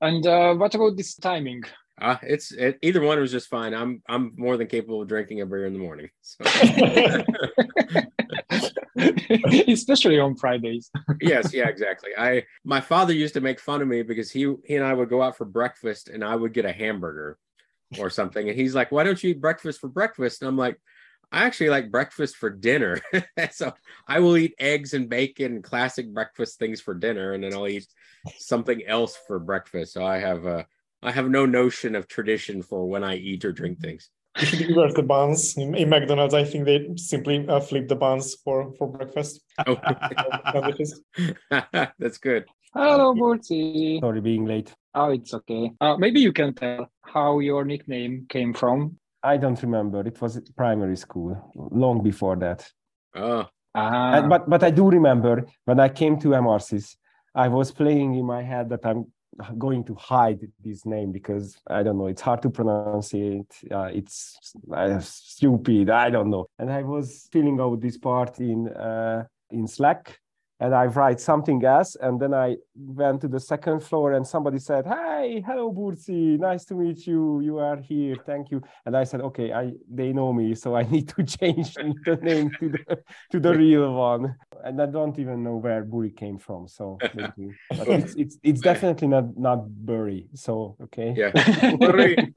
And uh, what about this timing? Uh, it's it, either one was just fine. I'm I'm more than capable of drinking a beer in the morning. So. Especially on Fridays. yes, yeah, exactly. I my father used to make fun of me because he he and I would go out for breakfast and I would get a hamburger or something, and he's like, "Why don't you eat breakfast for breakfast?" And I'm like, I actually like breakfast for dinner. so I will eat eggs and bacon, classic breakfast things for dinner, and then I'll eat something else for breakfast. So I have uh, I have no notion of tradition for when I eat or drink things. You should reverse the buns in, in, McDonald's. I think they simply uh, flip the buns for for breakfast. Oh. That's good. Hello, Burtsi. Sorry, being late. Oh, it's okay. Uh, maybe you can tell how your nickname came from. I don't remember. It was primary school, long before that. Oh. Ah. but but I do remember when I came to Emarsys, I was playing in my head that I'm going to hide this name because I don't know. It's hard to pronounce it. Uh, it's uh, stupid. I don't know. And I was filling out this part in uh, in Slack, and I write something else, and then I went to the second floor, and somebody said, "Hey, hello, Burtsi, nice to meet you. You are here, thank you." And I said, "Okay, I they know me, so I need to change the name to the to the real one." And I don't even know where Buri came from, so it's, it's it's definitely not not Burry. So okay, yeah, Burry,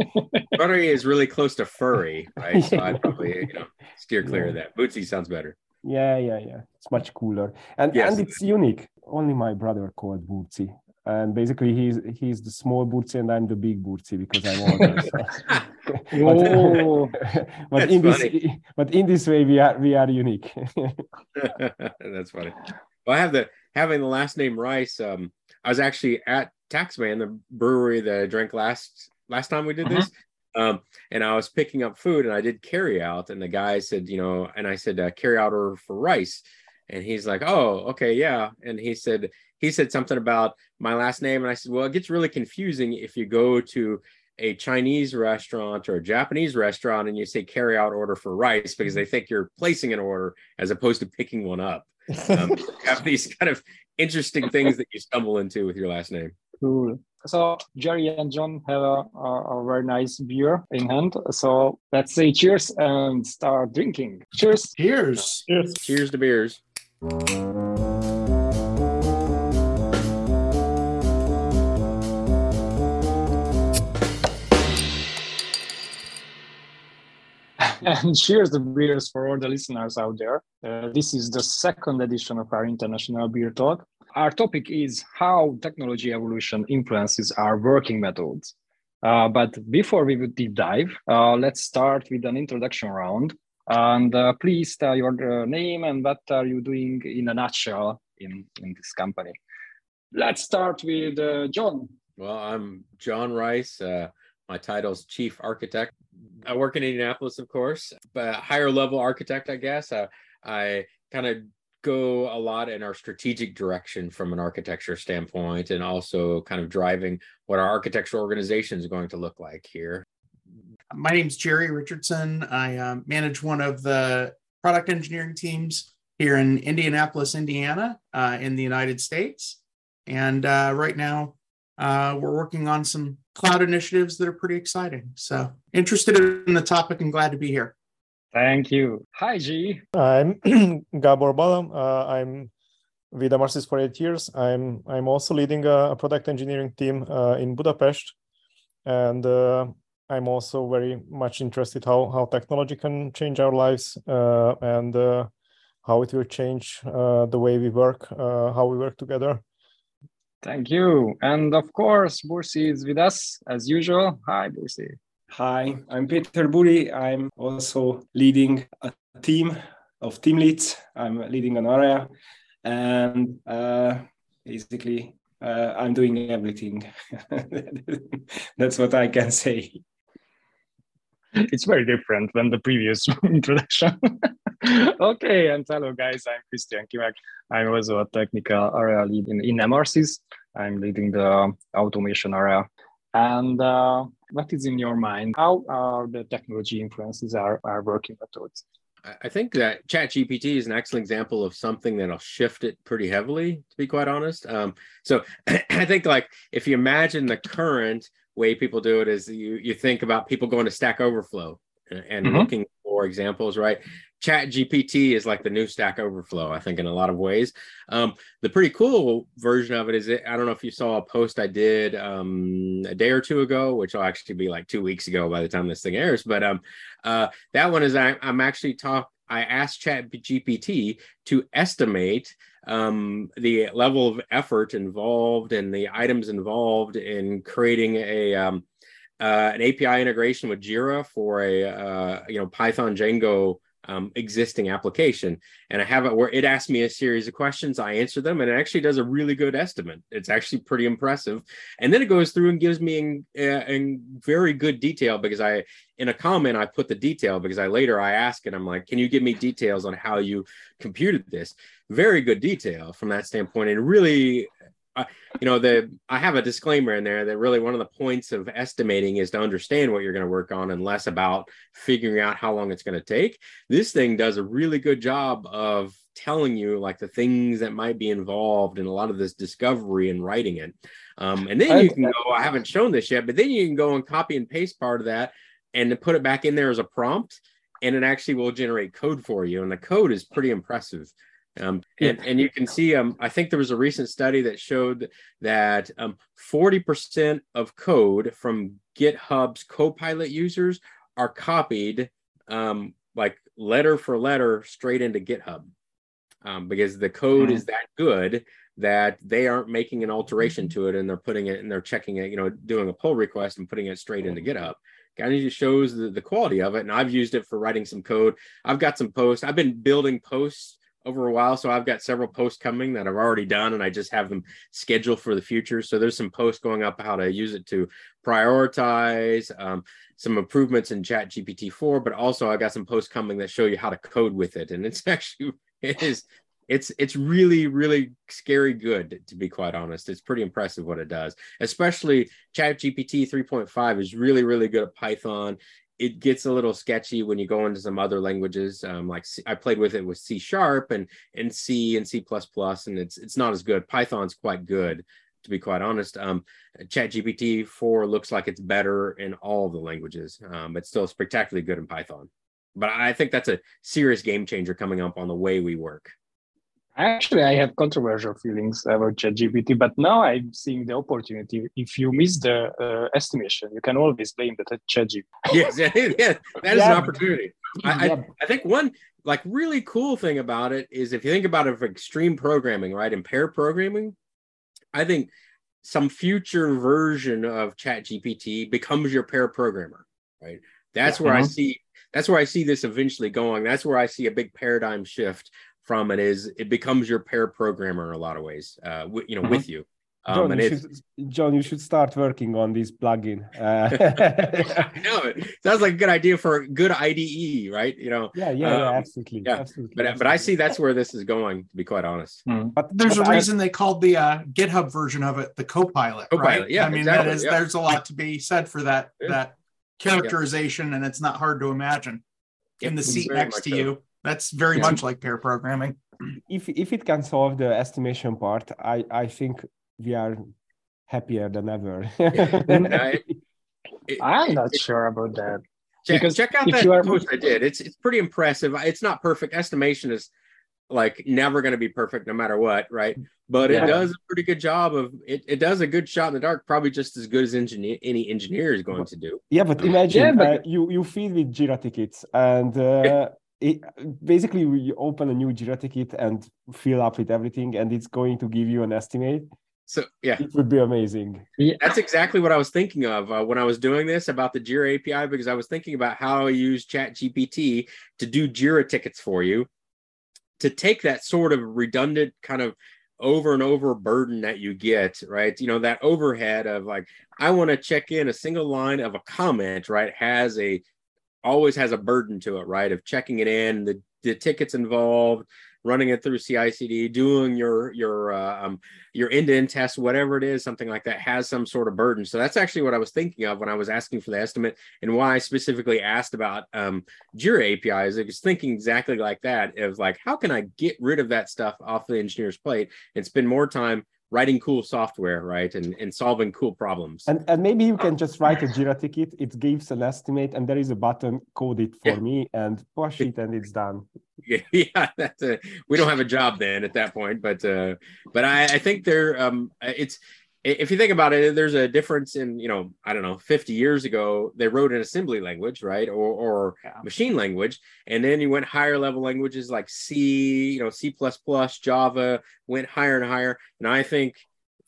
Burry is really close to furry, right? So I'd probably you know steer clear yeah. of that. Bootsy sounds better. Yeah, yeah, yeah. It's much cooler, and yes. and it's unique. Only my brother called Burtsi, and basically he's he's the small Burtsi and I'm the big Burtsi because I'm older. So. oh, but in funny. this but in this way we are we are unique. That's funny. Well, I have the having the last name Rice. Um, I was actually at Taxman, the brewery that I drank last last time we did uh-huh. this. Um, and I was picking up food and I did carry out, and the guy said, you know, and I said, uh, carry out order for rice. And he's like, oh, okay, yeah. And he said, he said something about my last name. And I said, well, it gets really confusing if you go to a Chinese restaurant or a Japanese restaurant and you say carry out order for rice because they think you're placing an order as opposed to picking one up. Um, have these kind of interesting things that you stumble into with your last name. Cool. So Jerry and John have a, a, a, very nice beer in hand. So let's say cheers and start drinking. Cheers. Cheers. Cheers. Cheers to beers. and cheers the beers for all the listeners out there. Uh, this is the second edition of our international beer talk. Our topic is how technology evolution influences our working methods. Uh, but before we would deep dive, uh, let's start with an introduction round. And uh, please tell your uh, name and what are you doing in a nutshell in, in this company. Let's start with uh, John. Well, I'm John Rice. Uh, my title is Chief Architect. I work in Indianapolis, of course, but higher level architect, I guess. I kind of go a lot in our strategic direction from an architecture standpoint and also kind of driving what our architectural organization is going to look like here. My name is Jerry Richardson. I uh, manage one of the product engineering teams here in Indianapolis, Indiana, uh, in the United States. And uh, right now, uh, we're working on some cloud initiatives that are pretty exciting. So, interested in the topic and glad to be here. Thank you. Hi, G. I'm Gabor Balam. Uh, I'm with Emarsys for eight years. I'm I'm also leading a, a product engineering team uh, in Budapest, and uh, I'm also very much interested how how technology can change our lives uh, and uh, how it will change uh, the way we work, how we work together. Thank you, and of course, Bursi is with us as usual. Hi, Bursi. Hi, I'm Peter Buri. I'm also leading a team of team leads. I'm leading an area, and uh, basically, uh, I'm doing everything. That's what I can say. It's very different than the previous introduction. okay, and hello guys, I'm Krisztián Kimák. I'm also a technical area lead in, in Emarsys. I'm leading the automation area and uh, what is in your mind? How are the technology influences our, our working methods? I think that Chat GPT is an excellent example of something that'll shift it pretty heavily, to be quite honest. Um, so I think like if you imagine the current way people do it is you you think about people going to Stack Overflow and mm-hmm. looking for examples, right? Chat GPT is like the new Stack Overflow, I think, in a lot of ways. Um, the pretty cool version of it is it, I don't know if you saw a post I did um, a day or two ago, which will actually be like two weeks ago by the time this thing airs. But um, uh, that one is I, I'm actually talk. I asked Chat GPT to estimate um, the level of effort involved and the items involved in creating a um, uh, an API integration with Jira for a uh, you know Python Django um, existing application. And I have it where it asks me a series of questions. I answer them, and it actually does a really good estimate. It's actually pretty impressive. And then it goes through and gives me in, uh, in very good detail because I, in a comment, I put the detail because I later I ask and I'm like, can you give me details on how you computed this? Very good detail from that standpoint, and really you know, the I have a disclaimer in there that really one of the points of estimating is to understand what you're going to work on and less about figuring out how long it's going to take. This thing does a really good job of telling you like the things that might be involved in a lot of this discovery and writing it. Um, and then you can go, I haven't shown this yet, but then you can go and copy and paste part of that and put it back in there as a prompt and it actually will generate code for you. And the code is pretty impressive. Um, and, and you can see, um, I think there was a recent study that showed that um, 40% of code from GitHub's Copilot users are copied um, like letter for letter straight into GitHub um, because the code mm-hmm. is that good that they aren't making an alteration to it and they're putting it and they're checking it, you know, doing a pull request and putting it straight into GitHub kind of just shows the, the quality of it. And I've used it for writing some code. I've got some posts. I've been building posts over a while. So I've got several posts coming that I've already done and I just have them scheduled for the future. So there's some posts going up how to use it to prioritize, um, some improvements in Chat GPT 4, but also I got some posts coming that show you how to code with it. And it's actually, it is, it's it's really really scary good to be quite honest it's pretty impressive what it does especially chat gpt 3.5 is really really good at python it gets a little sketchy when you go into some other languages. Um, like C, I played with it with C sharp and and C and C plus plus, and it's it's not as good. Python's quite good, to be quite honest. Um, ChatGPT four looks like it's better in all the languages, um, but still spectacularly good in Python. But I think that's a serious game changer coming up on the way we work. Actually, I have controversial feelings about ChatGPT, but now I'm seeing the opportunity. If you miss the uh, estimation, you can always blame the ChatGPT. yes, yeah, that is yeah. an opportunity. I, yeah. I, I, think one like really cool thing about it is if you think about it for extreme programming, right, and pair programming, I think some future version of ChatGPT becomes your pair programmer, right? That's where I mm-hmm. see that's where I see this eventually going. That's where I see a big paradigm shift from it is it becomes your pair programmer in a lot of ways, uh, w- you know, uh-huh. with you. Um, John, you should, John, you should start working on this plugin. Uh, I know it sounds like a good idea for a good IDE, right? You know. Yeah, yeah, um, yeah absolutely. Yeah, absolutely, but absolutely. but I see that's where this is going. To be quite honest, mm. but there's but a reason they called the uh, GitHub version of it the Copilot. Copilot, right? yeah. I mean, exactly, that is yeah. there's a lot to be said for that yeah. that characterization, yeah. and it's not hard to imagine in the seat next to so. you that's very yeah. much like pair programming. If if it can solve the estimation part, I I think we are happier than ever. I, am not it, sure about that. Check, because check out that are... post I did. It's it's pretty impressive. It's not perfect. Estimation is like never going to be perfect no matter what, right? But yeah. it does a pretty good job of it. It does a good shot in the dark, probably just as good as engineer any engineer is going to do. Yeah, but imagine yeah, but... Uh, you you feed with Jira tickets and. Uh, it, basically you open a new Jira ticket and fill up with everything, and it's going to give you an estimate. So yeah, it would be amazing. Yeah. That's exactly what I was thinking of uh, when I was doing this about the Jira API because I was thinking about how I use Chat GPT to do Jira tickets for you, to take that sort of redundant kind of over and over burden that you get, right? You know, that overhead of like, I want to check in a single line of a comment, right? Has a always has a burden to it, right? Of checking it in, the, the tickets involved, running it through CI/CD, doing your your uh, um, your end-to-end test, whatever it is, something like that has some sort of burden. So that's actually what I was thinking of when I was asking for the estimate, and why I specifically asked about um, Jira APIs. I was thinking exactly like that of like, how can I get rid of that stuff off the engineer's plate and spend more time writing cool software, right, and and solving cool problems. And and maybe you can just write a Jira ticket. It gives an estimate, and there is a button. Code it for yeah. me, and push it, and it's done. Yeah, yeah. That's a, we don't have a job then at that point, but uh, but I I think there um it's if you think about it, there's a difference in, you know, I don't know, 50 years ago, they wrote an assembly language, right? Or, or yeah. machine language. And then you went higher level languages like C, you know, C, Java went higher and higher. And I think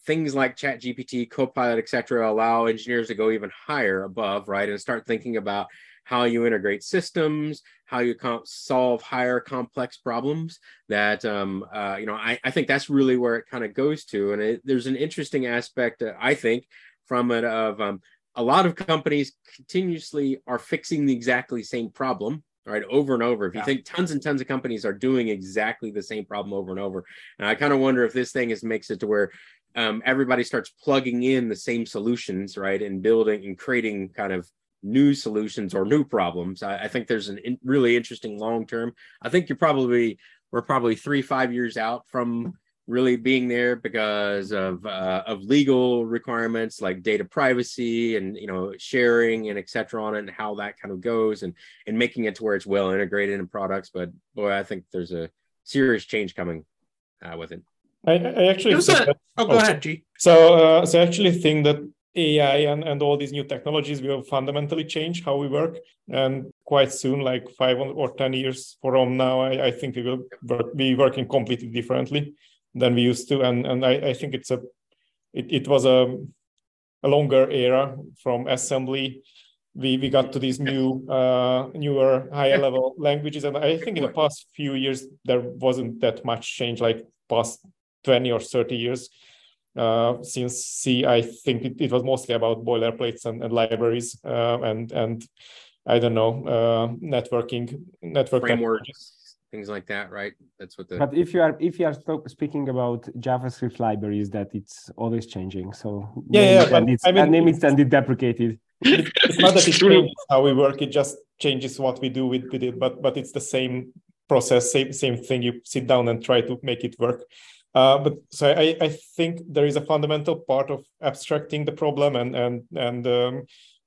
things like Chat GPT, Copilot, etc., allow engineers to go even higher above, right? And start thinking about how you integrate systems, how you solve higher complex problems. That um, uh, you know, I, I think that's really where it kind of goes to. And it, there's an interesting aspect, uh, I think, from it of um, a lot of companies continuously are fixing the exactly same problem right over and over if you yeah. think tons and tons of companies are doing exactly the same problem over and over and i kind of wonder if this thing is makes it to where um, everybody starts plugging in the same solutions right and building and creating kind of new solutions or new problems. I, I think there's a in, really interesting long term. I think you're probably we're probably three five years out from really being there because of uh, of legal requirements like data privacy and you know sharing and etc on it and how that kind of goes and and making it to where it's well integrated in products but boy i think there's a serious change coming uh, with it i, I actually a, oh go ahead g so uh, so i actually think that AI and, and all these new technologies will fundamentally change how we work. And quite soon, like five or 10 years from now, I, I think we will work, be working completely differently than we used to. And, and I, I think it's a, it, it was a, a longer era from assembly. We, we got to these new, uh, newer, higher level languages. And I think in the past few years, there wasn't that much change, like past 20 or 30 years uh, since C, I think it, it, was mostly about boilerplates and, and libraries uh, and and I don't know uh, networking network frameworks, things like that, right? That's what the. But if you are if you are speaking about JavaScript libraries, that it's always changing. So yeah, yeah, but it's, I mean, name it's then deprecated. It's not that it changes how we work; it just changes what we do with, with it. But but it's the same process, same same thing. You sit down and try to make it work. Uh, but so I, I think there is a fundamental part of abstracting the problem and and and um,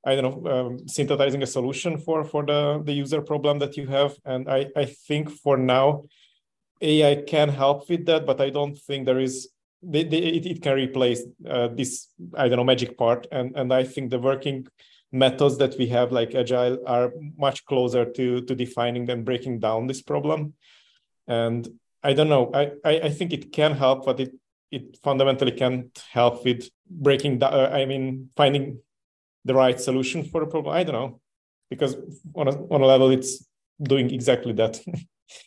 I don't know um, synthesizing a solution for for the the user problem that you have. And I I think for now AI can help with that, but I don't think there is it, it can replace uh, this I don't know magic part. And and I think the working methods that we have like agile are much closer to to defining and breaking down this problem and I don't know. I, I, I think it can help, but it it fundamentally can't help with breaking down. Uh, I mean, finding the right solution for the problem. I don't know, because on a on a level, it's doing exactly that.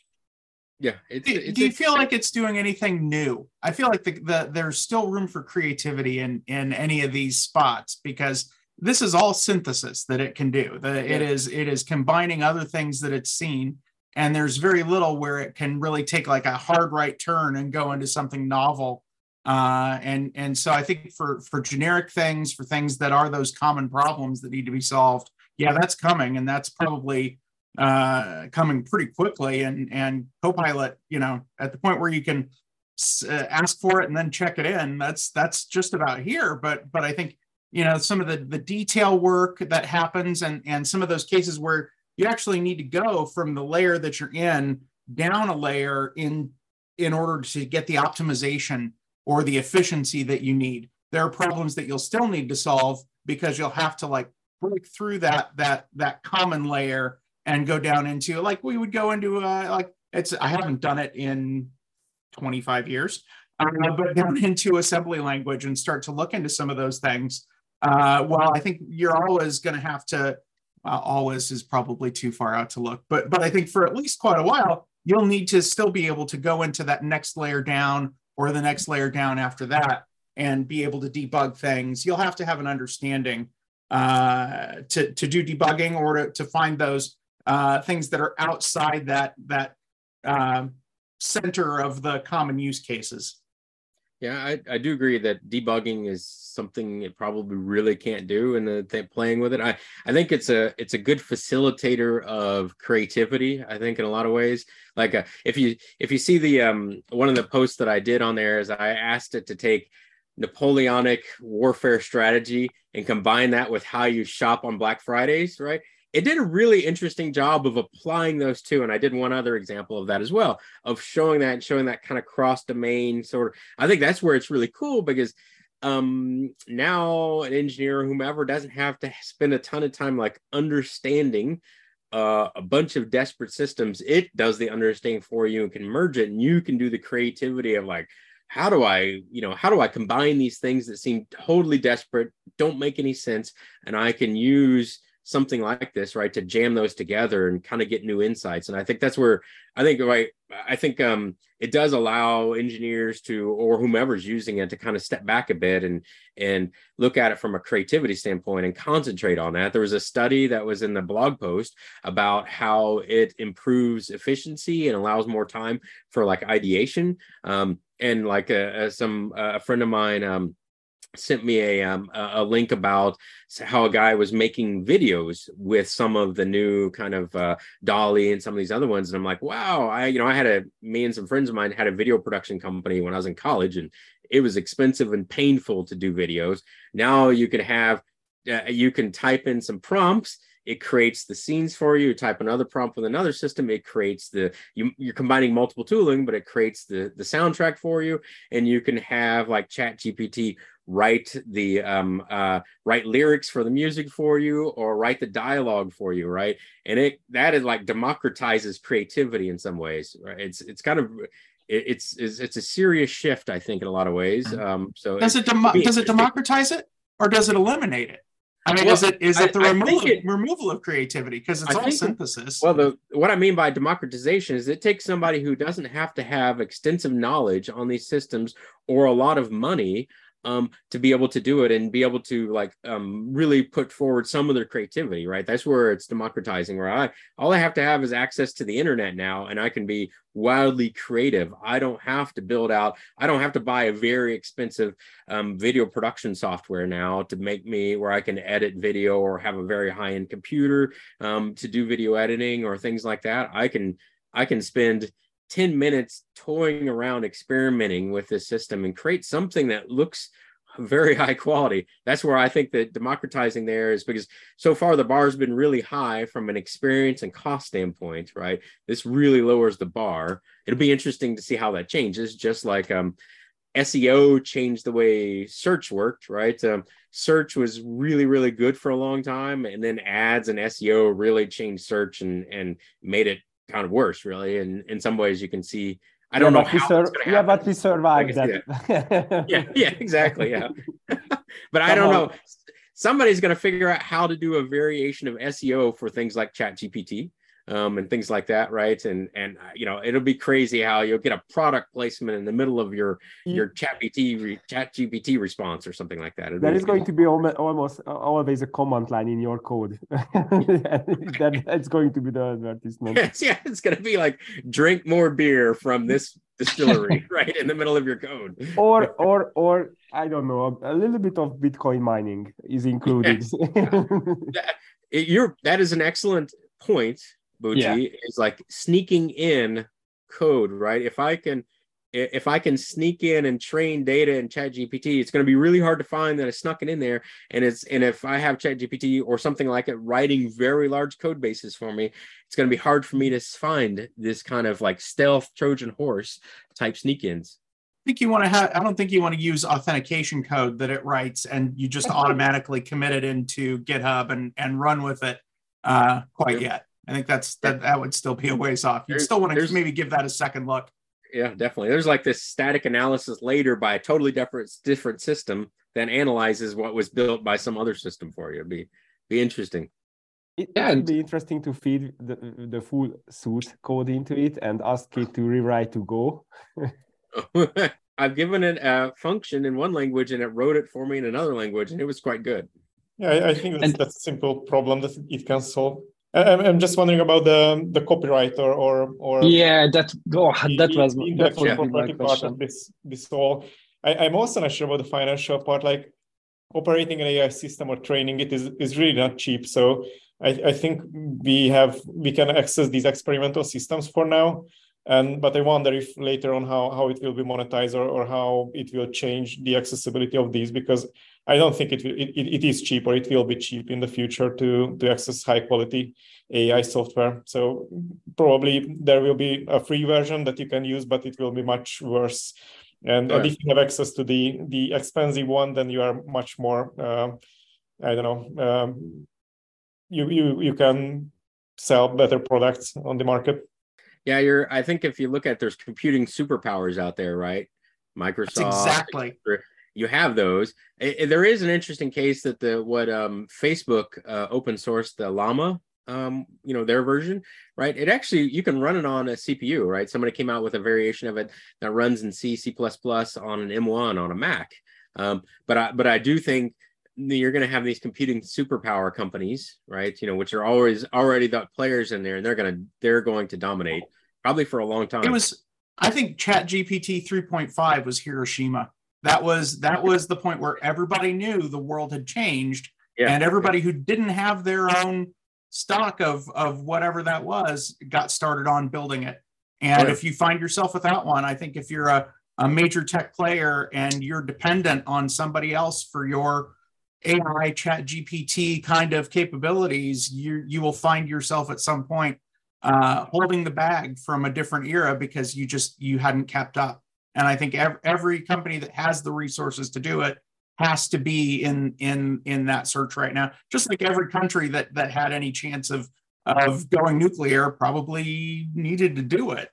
yeah. It's, do, it's, do you feel like it's doing anything new? I feel like the, the there's still room for creativity in in any of these spots because this is all synthesis that it can do. The, yeah. It is it is combining other things that it's seen and there's very little where it can really take like a hard right turn and go into something novel. Uh, and and so i think for for generic things for things that are those common problems that need to be solved yeah that's coming and that's probably uh, coming pretty quickly. And and copilot you know at the point where you can uh, ask for it and then check it in that's that's just about here. But but i think you know some of the the detail work that happens and and some of those cases where you actually need to go from the layer that you're in down a layer in in order to get the optimization or the efficiency that you need. There are problems that you'll still need to solve because you'll have to like break through that that that common layer and go down into like we would go into uh, like it's i haven't done it in 25 years uh, but down into assembly language and start to look into some of those things uh, well i think you're always going to have to uh, always is probably too far out to look. But but I think for at least quite a while, you'll need to still be able to go into that next layer down or the next layer down after that and be able to debug things. You'll have to have an understanding uh, to to do debugging or to, to find those uh, things that are outside that that um, center of the common use cases. Yeah, I, I do agree that debugging is something it probably really can't do and the th- playing with it. I, I think it's a it's a good facilitator of creativity, I think in a lot of ways. Like uh, if you if you see the um one of the posts that I did on there is I asked it to take Napoleonic warfare strategy and combine that with how you shop on Black Fridays, right? It did a really interesting job of applying those two. And I did one other example of that as well, of showing that showing that kind of cross domain sort of. I think that's where it's really cool because um now an engineer whomever doesn't have to spend a ton of time like understanding uh, a bunch of desperate systems it does the understanding for you and can merge it and you can do the creativity of like how do i you know how do i combine these things that seem totally desperate don't make any sense and i can use something like this, right, to jam those together and kind of get new insights. And I think that's where I think right, I think um, it does allow engineers to or whomever's using it to kind of step back a bit and and look at it from a creativity standpoint and concentrate on that. There was a study that was in the blog post about how it improves efficiency and allows more time for like ideation. Um, and like a, a some a friend of mine um, sent me a um, a link about how a guy was making videos with some of the new kind of uh, DALL-E and some of these other ones, and I'm like, wow, I you know I had a me and some friends of mine had a video production company when I was in college, and it was expensive and painful to do videos. Now you can have uh, you can type in some prompts it creates the scenes for you. you type another prompt with another system it creates the you, you're combining multiple tooling but it creates the the soundtrack for you and you can have like chat gpt write the um uh write lyrics for the music for you or write the dialogue for you right? And it that is like democratizes creativity in some ways right? It's it's kind of it's it's, it's a serious shift i think in a lot of ways. Mm-hmm. um so does it, it does it democratize it or does it eliminate it? I mean, well, is it is it the I, removal, I it, removal of creativity? Because it's I all synthesis? It, well, the what I mean by democratization is it takes somebody who doesn't have to have extensive knowledge on these systems or a lot of money um, to be able to do it and be able to like um, really put forward some of their creativity, right? That's where it's democratizing. Where I all I have to have is access to the internet now, and I can be wildly creative. I don't have to build out. I don't have to buy a very expensive um, video production software now to make me where I can edit video or have a very high end computer um, to do video editing or things like that. I can I can spend 10 minutes toying around experimenting with this system and create something that looks very high quality that's where i think that democratizing there is because so far the bar has been really high from an experience and cost standpoint right this really lowers the bar it'll be interesting to see how that changes just like um seo changed the way search worked right um, search was really really good for a long time and then ads and seo really changed search and and made it kind of worse, really. And in some ways, you can see. I don't yeah, know how. Sur- yeah, but we survived that. yeah, yeah, exactly. Yeah, but I don't know. Somebody's going to figure out how to do a variation of SEO for things like Chat GPT um, and things like that, right? And and uh, you know it'll be crazy how you'll get a product placement in the middle of your your chat GPT chat GPT response or something like that. It'll that is going to be almost uh, always a command line in your code. that, that's going to be the advertisement. Yes, yeah, it's going to be like drink more beer from this distillery right in the middle of your code. Or or or I don't know, a little bit of Bitcoin mining is included. that, you're that is an excellent point Booty, yeah. is like sneaking in code, right? If I can if I can sneak in and train data in Chat GPT, it's going to be really hard to find that I snuck it in there. And it's and if I have Chat GPT or something like it writing very large code bases for me, it's going to be hard for me to find this kind of like stealth Trojan horse type sneak ins. I think you want to have I don't think you want to use authentication code that it writes and you just automatically commit it into GitHub and and run with it uh, quite yet. I think that's that that would still be a ways off. You still want to maybe give that a second look. Yeah, definitely. There's like this static analysis later by a totally different different system that analyzes what was built by some other system for you. It'd be be interesting. It yeah, would be interesting to feed the, the full source code into it and ask it to rewrite to Go. I've given it a function in one language and it wrote it for me in another language, and it was quite good. Yeah, I, I think that's, and, that's a simple problem that it can solve I'm, just wondering about the the copyright or or, or yeah that oh, that was the intellectual my property part of this this all. I, I'm also not sure about the financial part. Like operating an AI system or training it is is really not cheap. So I, I think we have we can access these experimental systems for now. And but I wonder if later on how how it will be monetized or, or how it will change the accessibility of these because I don't think it, it it is cheap or it will be cheap in the future to to access high quality AI software. So probably there will be a free version that you can use, but it will be much worse. And, and if you have access to the the expensive one, then you are much more uh, I don't know. Um, you you you can sell better products on the market. Yeah, you're. I think if you look at there's computing superpowers out there, right? Microsoft, That's exactly. You have those. I- I- there is an interesting case that the what um, Facebook uh, open sourced the Llama, um, you know, their version, right? It actually you can run it on a CPU, right? Somebody came out with a variation of it that runs in C, C++ on an M1 on a Mac. Um, but I but I do think you're going to have these computing superpower companies, right? You know, which are always already the players in there, and they're going to they're going to dominate probably for a long time. It was, I think Chat GPT 3.5 was Hiroshima. That was that was the point where everybody knew the world had changed. Yeah. And everybody who didn't have their own stock of of whatever that was got started on building it. And Right. if you find yourself without one, I think if you're a, a major tech player and you're dependent on somebody else for your AI chat GPT kind of capabilities, you you will find yourself at some point uh, holding the bag from a different era because you just you hadn't kept up. And I think every, every company that has the resources to do it has to be in in in that search right now. Just like every country that that had any chance of of going nuclear probably needed to do it.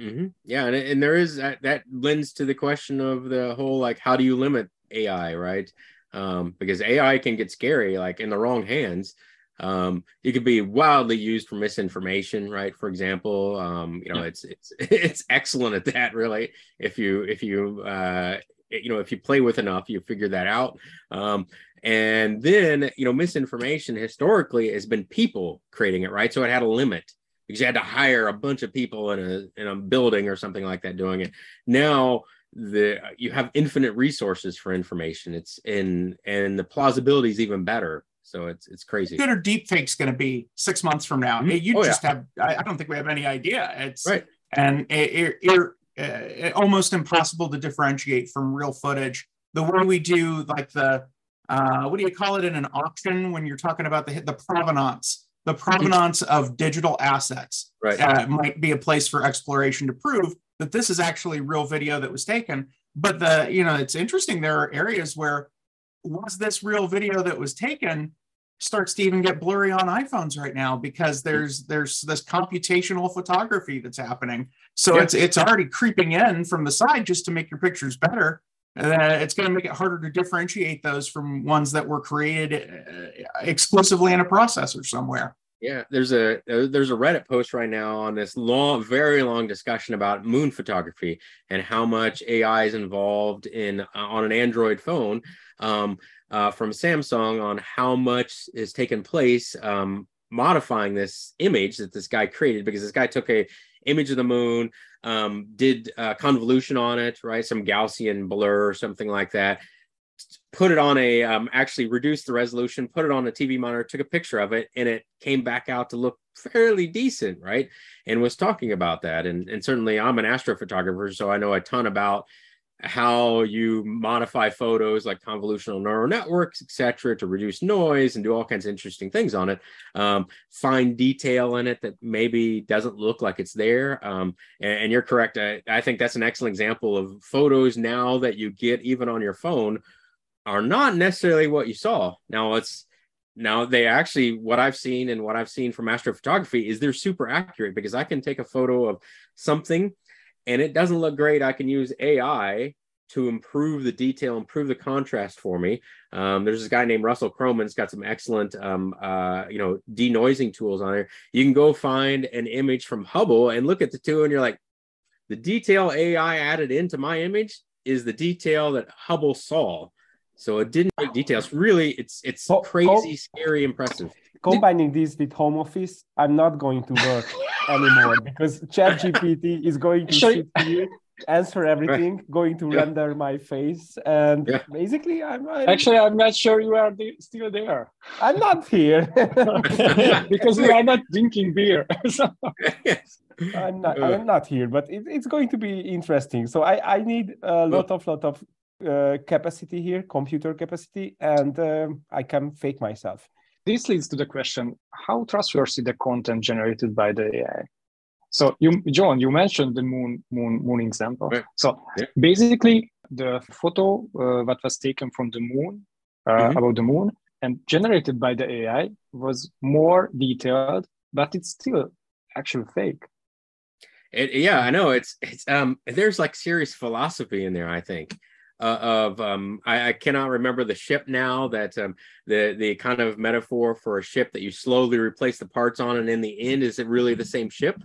hmm Yeah, and and there is that, that lends to the question of the whole like how do you limit AI, right? Um, because AI can get scary, like in the wrong hands. Um, it could be wildly used for misinformation, right? For example, um, you know, it's it's it's excellent at that, really. If you if you uh, you know if you play with enough, you figure that out. Um, and then you know, misinformation historically has been people creating it, right? So it had a limit because you had to hire a bunch of people in a in a building or something like that doing it. Now the you have infinite resources for information. It's in and the plausibility is even better. So it's it's crazy. Good or deep fake's going to be six months from now. Mhm. You Oh, yeah. just have. I, I don't think we have any idea. It's Right. and it, it, it, almost impossible to differentiate from real footage. The way we do like the uh, what do you call it in an auction when you're talking about the the provenance, the provenance of digital assets Right. uh, might be a place for exploration to prove that this is actually real video that was taken. But the you know it's interesting. There are areas where was this real video that was taken starts to even get blurry on iPhones right now because there's there's this computational photography that's happening. So Yeah. it's it's already creeping in from the side just to make your pictures better. Uh, it's going to make it harder to differentiate those from ones that were created uh, exclusively in a processor somewhere. Yeah, there's a there's a Reddit post right now on this long, very long discussion about moon photography and how much AI is involved in uh, on an Android phone um, uh, from Samsung on how much is taking place um, modifying this image that this guy created because this guy took a image of the moon, um, did uh, convolution on it, right, some Gaussian blur or something like that, put it on a um, actually reduced the resolution, put it on a TV monitor, took a picture of it, and it came back out to look fairly decent, right? And was talking about that. And, and certainly I'm an astrophotographer, so I know a ton about how you modify photos like convolutional neural networks, et cetera, to reduce noise and do all kinds of interesting things on it. Um, find detail in it that maybe doesn't look like it's there. Um, and, and you're correct. I, I think that's an excellent example of photos now that you get even on your phone are not necessarily what you saw. Now it's now they actually what I've seen and what I've seen from astrophotography is they're super accurate because I can take a photo of something and it doesn't look great. I can use AI to improve the detail, improve the contrast for me. Um, there's this guy named Russell Croman's got some excellent, um, uh, you know, denoising tools on there. You can go find an image from Hubble and look at the two, and you're like, the detail AI added into my image is the detail that Hubble saw. So it didn't make details. Really, it's it's Oh, crazy, oh. scary, impressive. combining this with home office, I'm not going to work anymore because ChatGPT is going to sit here, answer everything, going to Yeah. render my face, and Yeah. basically, I'm, I'm Actually, I'm not sure you are the, still there I'm not here. because you are not drinking beer. So- yes. I'm not. Uh. I'm not here, but it, it's going to be interesting. So I I need a lot of lot of uh, capacity here, computer capacity, and um, I can fake myself. this leads to the question how trustworthy the content generated by the ai so you john you mentioned the moon moon moon example Right. so Yeah. basically the photo uh, that was taken from the moon uh, Mhm. about the moon and generated by the ai was more detailed but it's still actually fake It, yeah, I know. It's it's um. There's like serious philosophy in there. I think uh, of um. I, I cannot remember the ship now. That um the the kind of metaphor for a ship that you slowly replace the parts on, and in the end, is it really the same ship?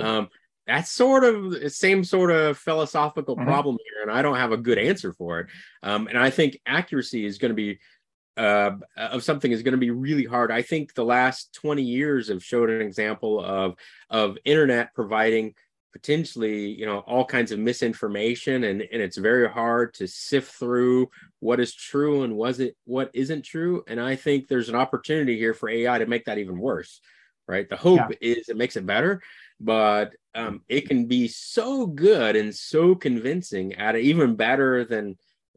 Um, that's sort of the same sort of philosophical Mhm. problem here, and I don't have a good answer for it. Um, and I think accuracy is going to be uh, of something is going to be really hard. I think the last 20 years have showed an example of of internet providing potentially you know all kinds of misinformation and and it's very hard to sift through what is true and was it what isn't true. And i think there's an opportunity here for ai to make that even worse right? The hope is it makes it better but um, it can be so good and so convincing at even better than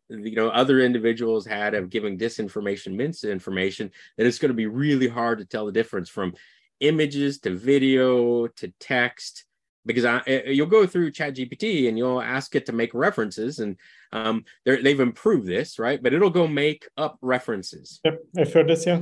you know other individuals had of giving disinformation misinformation that it's going to be really hard to tell the difference from images to video to text because I, eh, you'll go through chat gpt and you'll ask it to make references and um, they've improved this right but it'll go make up references Yep, I've heard this. Yeah.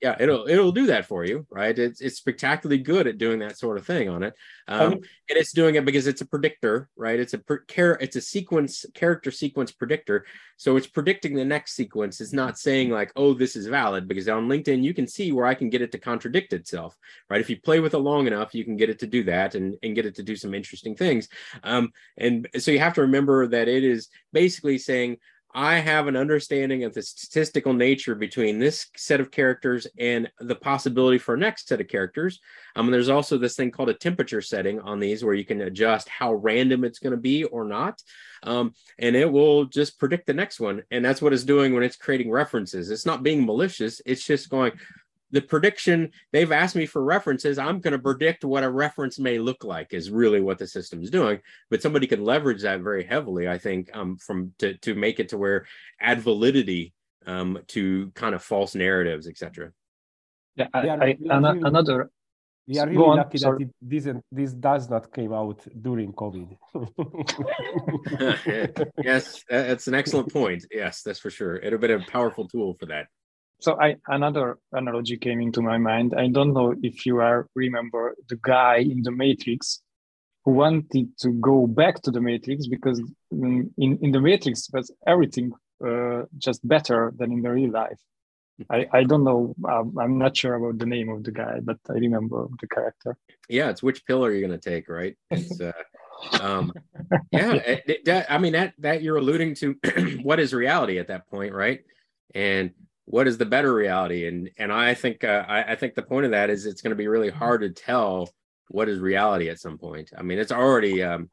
Yeah it'll it'll do that for you right? It's it's spectacularly good at doing that sort of thing on it um, and it's doing it because it's a predictor right? It's a per, char- it's a sequence character sequence predictor. So it's predicting the next sequence. It's not saying like oh this is valid because on linkedin you can see where i can get it to contradict itself right? If you play with it long enough you can get it to do that and, and get it to do some interesting things um, and so you have to remember that it is basically saying I have an understanding of the statistical nature between this set of characters and the possibility for next set of characters. Um, there's also this thing called a temperature setting on these where you can adjust how random it's going to be or not. Um, and it will just predict the next one. And that's what it's doing when it's creating references. It's not being malicious, it's just going, the prediction they've asked me for references i'm going to predict what a reference may look like is really what the system's doing but somebody can leverage that very heavily i think um, from to, to make it to where add validity um, to kind of false narratives etc yeah I, Yeah, I, yeah, ano- really. another We are really on, lucky that sorry. it didn't, this does not came out during COVID. yes that's an excellent point yes that's for sure it'd have been a powerful tool for that so I another analogy came into my mind. I don't know if you are remember the guy in the Matrix who wanted to go back to the Matrix because mm, in, in the Matrix was everything uh, just better than in the real life. I, I don't know. Um, I'm not sure about the name of the guy, but I remember the character. yeah it's which pill are you going to take right it's uh um yeah it- it- that- i mean that that you're alluding to what is reality at that point right and what is the better reality? And and i think uh, I, I think the point of that is it's going to be really hard to tell what is reality at some point. I mean it's already um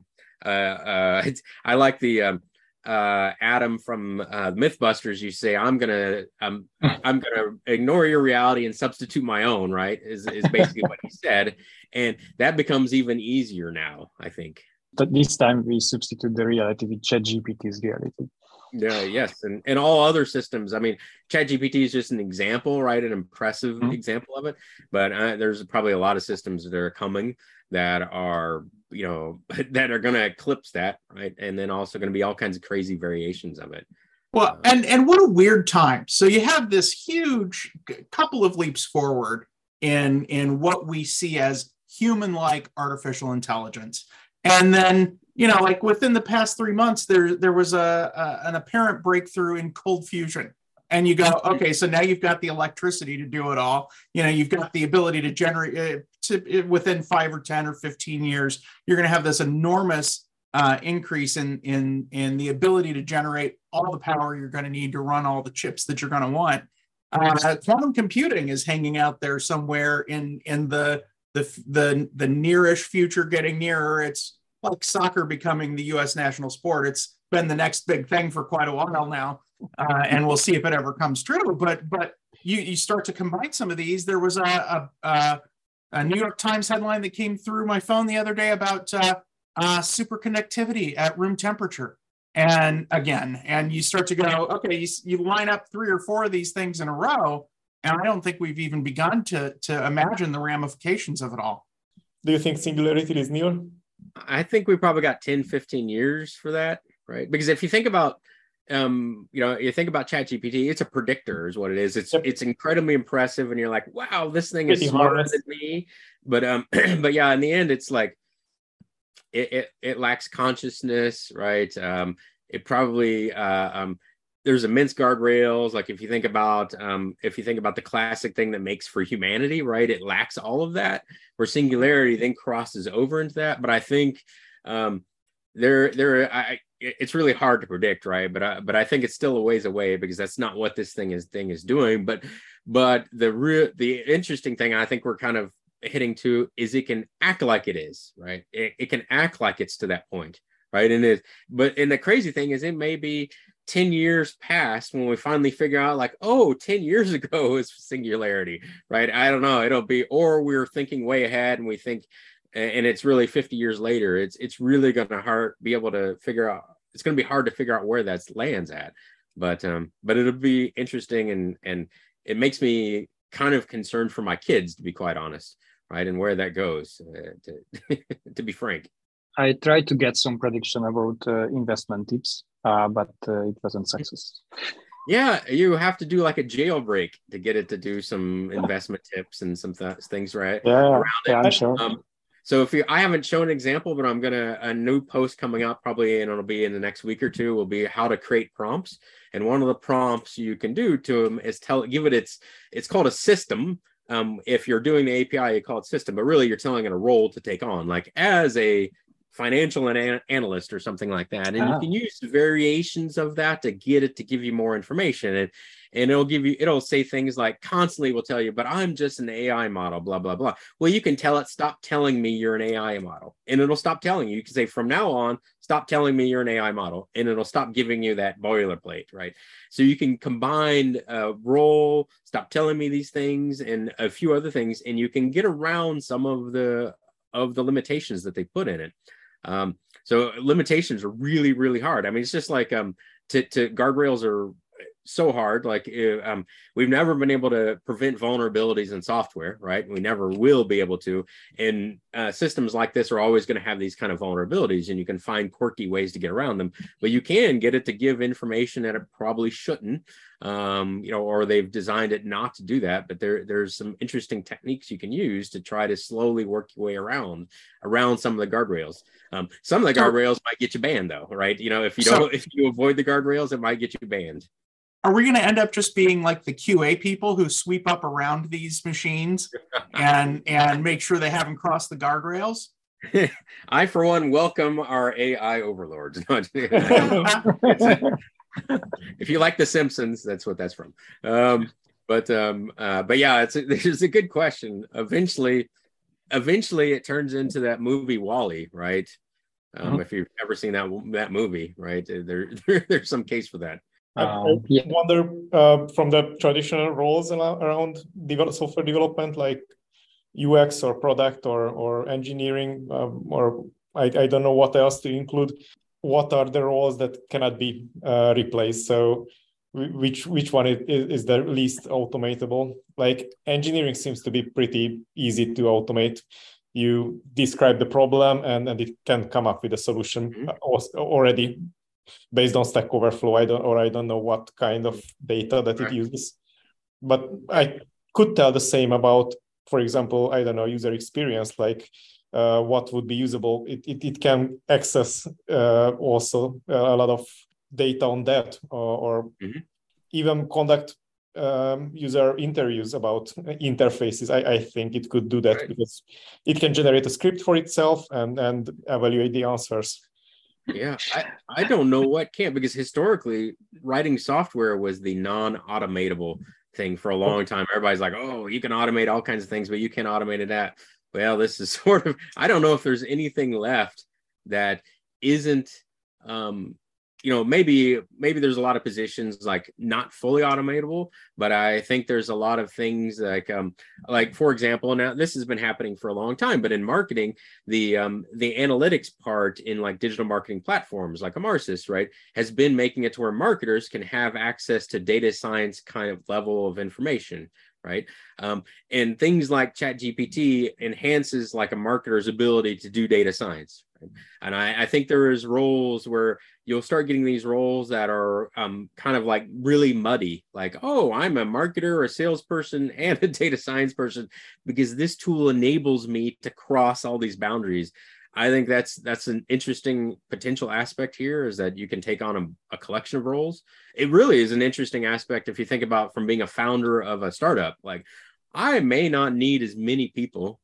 uh uh it's, i like the um uh adam from uh mythbusters you say i'm gonna um i'm gonna ignore your reality and substitute my own right is is basically what he said. And that becomes even easier now i think. But this time we substitute the reality with ChatGPT's reality. Yeah yes and and all other systems. I mean ChatGPT is just an example right? An impressive Mhm. example of it. But uh, there's probably a lot of systems that are coming that are you know that are going to eclipse that right? And then also going to be all kinds of crazy variations of it. Well, and and what a weird time. So you have this huge couple of leaps forward in in what we see as human-like artificial intelligence, and then you know, like within the past three months, there there was a, a an apparent breakthrough in cold fusion. And you go, okay, so now you've got the electricity to do it all. You know, you've got the ability to generate uh, to, within five or ten or fifteen years. You're going to have this enormous uh, increase in in in the ability to generate all the power you're going to need to run all the chips that you're going to want. Uh, quantum computing is hanging out there somewhere in in the the the the nearish future, getting nearer. It's like soccer becoming the U.S. national sport. It's been the next big thing for quite a while now, uh, and we'll see if it ever comes true. But but you you start to combine some of these. There was a a, a, a New York Times headline that came through my phone the other day about uh, uh, superconductivity at room temperature. And again, and you start to go, okay, you, you line up three or four of these things in a row, and I don't think we've even begun to to imagine the ramifications of it all. Do you think singularity is near? I think we probably got 10, 15 years for that, right? Because if you think about um, you know, you think about Chat GPT, it's a predictor, is what it is. It's yep. it's incredibly impressive, and you're like, wow, this thing is smarter than me. But um, but yeah, in the end, it's like it it, it lacks consciousness, right? Um, it probably uh, um, there's immense guardrails. Like if you think about um, if you think about the classic thing that makes for humanity, right? It lacks all of that. Where singularity then crosses over into that. But I think um, there there I it's really hard to predict, right? But I, but I think it's still a ways away because that's not what this thing is thing is doing. But but the real the interesting thing I think we're kind of hitting to is it can act like it is, right? It, it can act like it's to that point, right? And it but and the crazy thing is it may be 10 years past when we finally figure out like oh 10 years ago is singularity right? I don't know it'll be or we're thinking way ahead and we think and it's really 50 years later it's it's really going to hard be able to figure out it's going to be hard to figure out where that lands at. But um but it'll be interesting and and it makes me kind of concerned for my kids to be quite honest right and where that goes uh, to to be frank. I tried to get some prediction about uh, investment tips uh, but uh, it wasn't success. Yeah, you have to do like a jailbreak to get it to do some investment tips and some th- things, right? Yeah, yeah, I'm sure. Um, so if you, I haven't shown an example, but I'm gonna a new post coming up probably, and it'll be in the next week or two. Will be how to create prompts, and one of the prompts you can do to them is tell give it its it's called a system. Um, if you're doing the API, you call it system, but really you're telling it a role to take on, like as a financial an- analyst or something like that and you ah. can use variations of that to get it to give you more information and and it'll give you it'll say things like constantly will tell you but i'm just an ai model blah blah blah. Well you can tell it stop telling me you're an ai model and it'll stop telling you. You can say from now on stop telling me you're an ai model and it'll stop giving you that boilerplate right? So you can combine a role stop telling me these things and a few other things and you can get around some of the of the limitations that they put in it um, so limitations are really, really hard. I mean, it's just like um, to, to guardrails are so hard. Like um, we've never been able to prevent vulnerabilities in software, right? We never will be able to. And uh, systems like this are always going to have these kind of vulnerabilities, and you can find quirky ways to get around them. But you can get it to give information that it probably shouldn't, um, you know, or they've designed it not to do that. But there, there's some interesting techniques you can use to try to slowly work your way around around some of the guardrails. Um, some of the guardrails might get you banned, though, right? You know, if you don't, if you avoid the guardrails, it might get you banned are we going to end up just being like the QA people who sweep up around these machines and and make sure they haven't crossed the guardrails? I, for one, welcome our AI overlords. if you like The Simpsons, that's what that's from. Um, but um, uh, but yeah, it's a, it's a good question. Eventually, eventually, it turns into that movie WALL-E, right? Um, mm-hmm. If you've ever seen that that movie, right? There, there there's some case for that. I yeah. wonder uh, from the traditional roles around develop, software development, like UX or product or or engineering, um, or I, I don't know what else to include. What are the roles that cannot be uh, replaced? So which which one is, is the least automatable? Like engineering seems to be pretty easy to automate. You describe the problem and, and it can come up with a solution mm-hmm. already based on Stack Overflow. I don't, or I don't know what kind of data that right. it uses, but I could tell the same about, for example, I don't know, user experience, like uh, what would be usable. It, it, it can access uh, also a lot of data on that, or, or mm-hmm. even conduct um, user interviews about interfaces. I, I, think it could do that right. because it can generate a script for itself and, and evaluate the answers yeah I, I don't know what can't because historically writing software was the non-automatable thing for a long time. Everybody's like, oh, you can automate all kinds of things, but you can't automate it that. Well, this is sort of, I don't know if there's anything left that isn't um, you know maybe maybe there's a lot of positions like not fully automatable but i think there's a lot of things like um like for example now this has been happening for a long time but in marketing the um the analytics part in like digital marketing platforms like Emarsys right has been making it to where marketers can have access to data science kind of level of information right? Um, and things like chat gpt enhances like a marketer's ability to do data science and I, I, think there is roles where you'll start getting these roles that are um, kind of like really muddy, like, oh, I'm a marketer, a salesperson, and a data science person, because this tool enables me to cross all these boundaries. I think that's that's an interesting potential aspect here is that you can take on a, a collection of roles. It really is an interesting aspect if you think about from being a founder of a startup. Like, I may not need as many people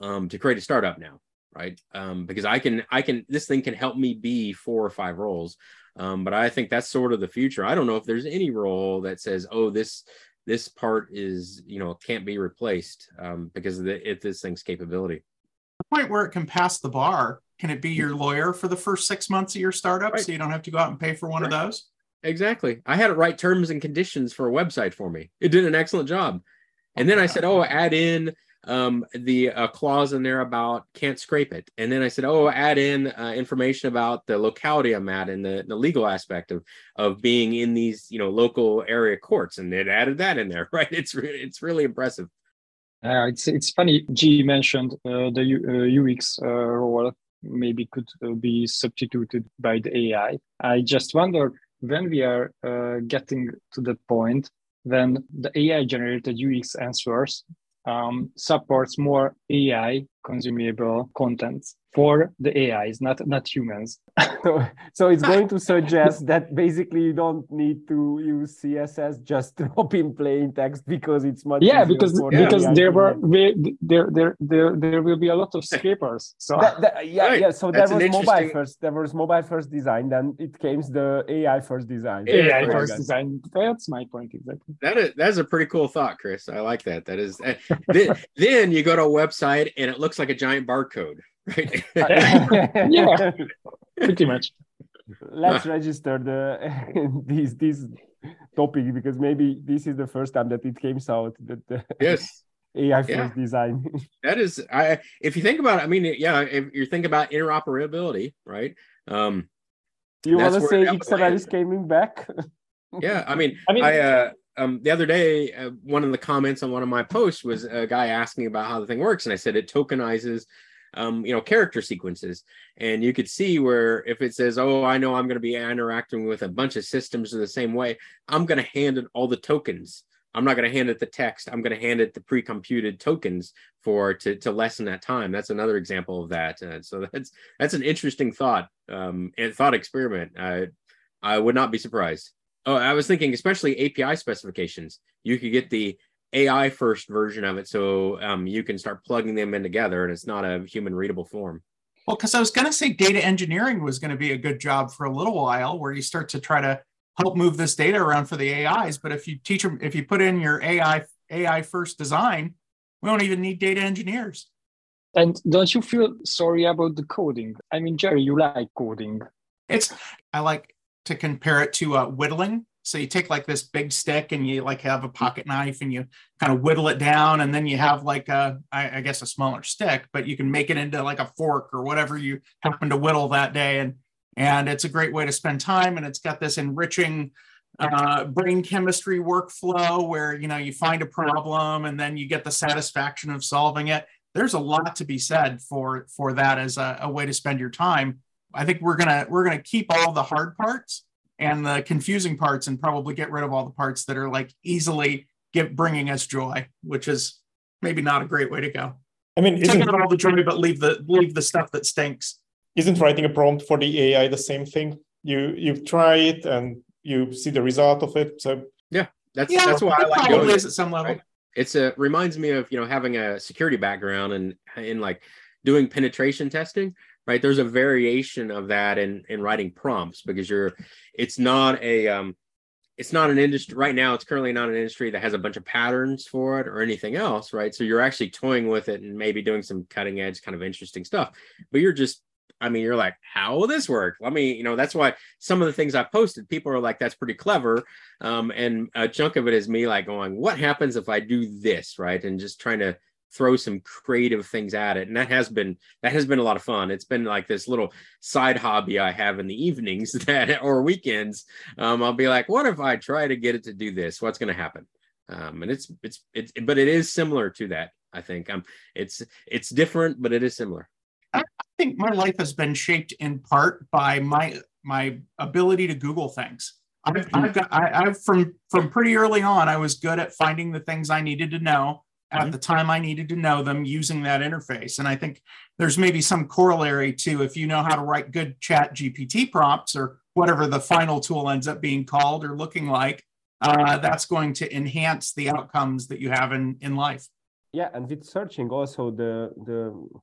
um, to create a startup now right? Um, because I can, I can, this thing can help me be four or five roles. Um, but I think that's sort of the future. I don't know if there's any role that says, oh, this, this part is, you know, can't be replaced um, because of the, it, this thing's capability. The point where it can pass the bar, can it be your lawyer for the first six months of your startup right. so you don't have to go out and pay for one right. of those? Exactly. I had it write terms and conditions for a website for me. It did an excellent job. And then I said, oh, add in um, the uh, clause in there about can't scrape it. And then I said, oh, add in uh, information about the locality I'm at and the, the legal aspect of of being in these you know local area courts, and it added that in there. Right? It's re- it's really impressive. Uh, it's it's funny. G mentioned uh, the U- UX uh, role maybe could uh, be substituted by the AI. I just wonder when we are getting to that point when the AI generated UX answers um, supports more AI consumable content for the AIs, not not humans. so, so it's going to suggest that basically you don't need to use CSS, just drop in plain text because it's much yeah because because there were there, there there there will be a lot of scrapers. So that, that, yeah right. yeah so there was mobile first there was mobile first design then it came the AI first design. AI first design. That's my point exactly. That is that's a pretty cool thought, Chris. I like that. That is eh, then, then you go to a website and it looks like a giant barcode right? yeah, pretty much. Let's register the these these topic because maybe this is the first time that it came out that the yes AI first yeah. design. that is, I if you think about it, I mean, yeah, if you think about interoperability, right? Um, do you want to say XML is coming back? yeah, I mean, I mean, I uh, um, the other day, uh, one of the comments on one of my posts was a guy asking about how the thing works, and I said it tokenizes um, you know, character sequences. And you could see where if it says, oh, I know I'm going to be interacting with a bunch of systems in the same way, I'm going to hand it all the tokens. I'm not going to hand it the text. I'm going to hand it the pre-computed tokens for to, to lessen that time. That's another example of that. Uh, so that's that's an interesting thought um, and thought experiment. I I would not be surprised. Oh, I was thinking, especially API specifications. You could get the AI first version of it, so um, you can start plugging them in together, and it's not a human readable form. Well, because I was going to say data engineering was going to be a good job for a little while, where you start to try to help move this data around for the AIs. But if you teach them, if you put in your AI AI first design, we don't even need data engineers. And don't you feel sorry about the coding? I mean, Jerry, you like coding. It's I like to compare it to uh, whittling. So you take like this big stick and you like have a pocket knife and you kind of whittle it down, and then you have like a, I, I guess a smaller stick, but you can make it into like a fork or whatever you happen to whittle that day. And and it's a great way to spend time, and it's got this enriching uh, brain chemistry workflow where you know you find a problem and then you get the satisfaction of solving it. There's a lot to be said for for that as a, a way to spend your time. I think we're gonna we're gonna keep all the hard parts and the confusing parts and probably get rid of all the parts that are like easily get bringing us joy, which is maybe not a great way to go. I mean, take out all the joy, but leave the leave the stuff that stinks. Isn't writing a prompt for the AI the same thing? You you try it and you see the result of it. So yeah, that's yeah, that's why I like probably is at some level. Right? It's a reminds me of you know having a security background and in like doing penetration testing right there's a variation of that in in writing prompts because you're it's not a um it's not an industry right now. It's currently not an industry that has a bunch of patterns for it or anything else, right? So you're actually toying with it and maybe doing some cutting edge, kind of interesting stuff. But you're just, I mean, you're like, how will this work? Let me, you know, that's why some of the things I posted, people are like, that's pretty clever. Um, and a chunk of it is me like going, what happens if I do this, right? And just trying to throw some creative things at it and that has been that has been a lot of fun. It's been like this little side hobby i have in the evenings that or weekends. Um, i'll be like what if i try to get it to do this? What's going to happen? Um, and it's it's it's but it is similar to that i think. Um it's it's different but it is similar. I think my life has been shaped in part by my my ability to google things. I've, I've got I, I've from from pretty early on i was good at finding the things i needed to know at mm-hmm. the time I needed to know them using that interface. And I think there's maybe some corollary to if you know how to write good chat GPT prompts or whatever the final tool ends up being called or looking like, uh, that's going to enhance the outcomes that you have in, in life yeah and with searching also the the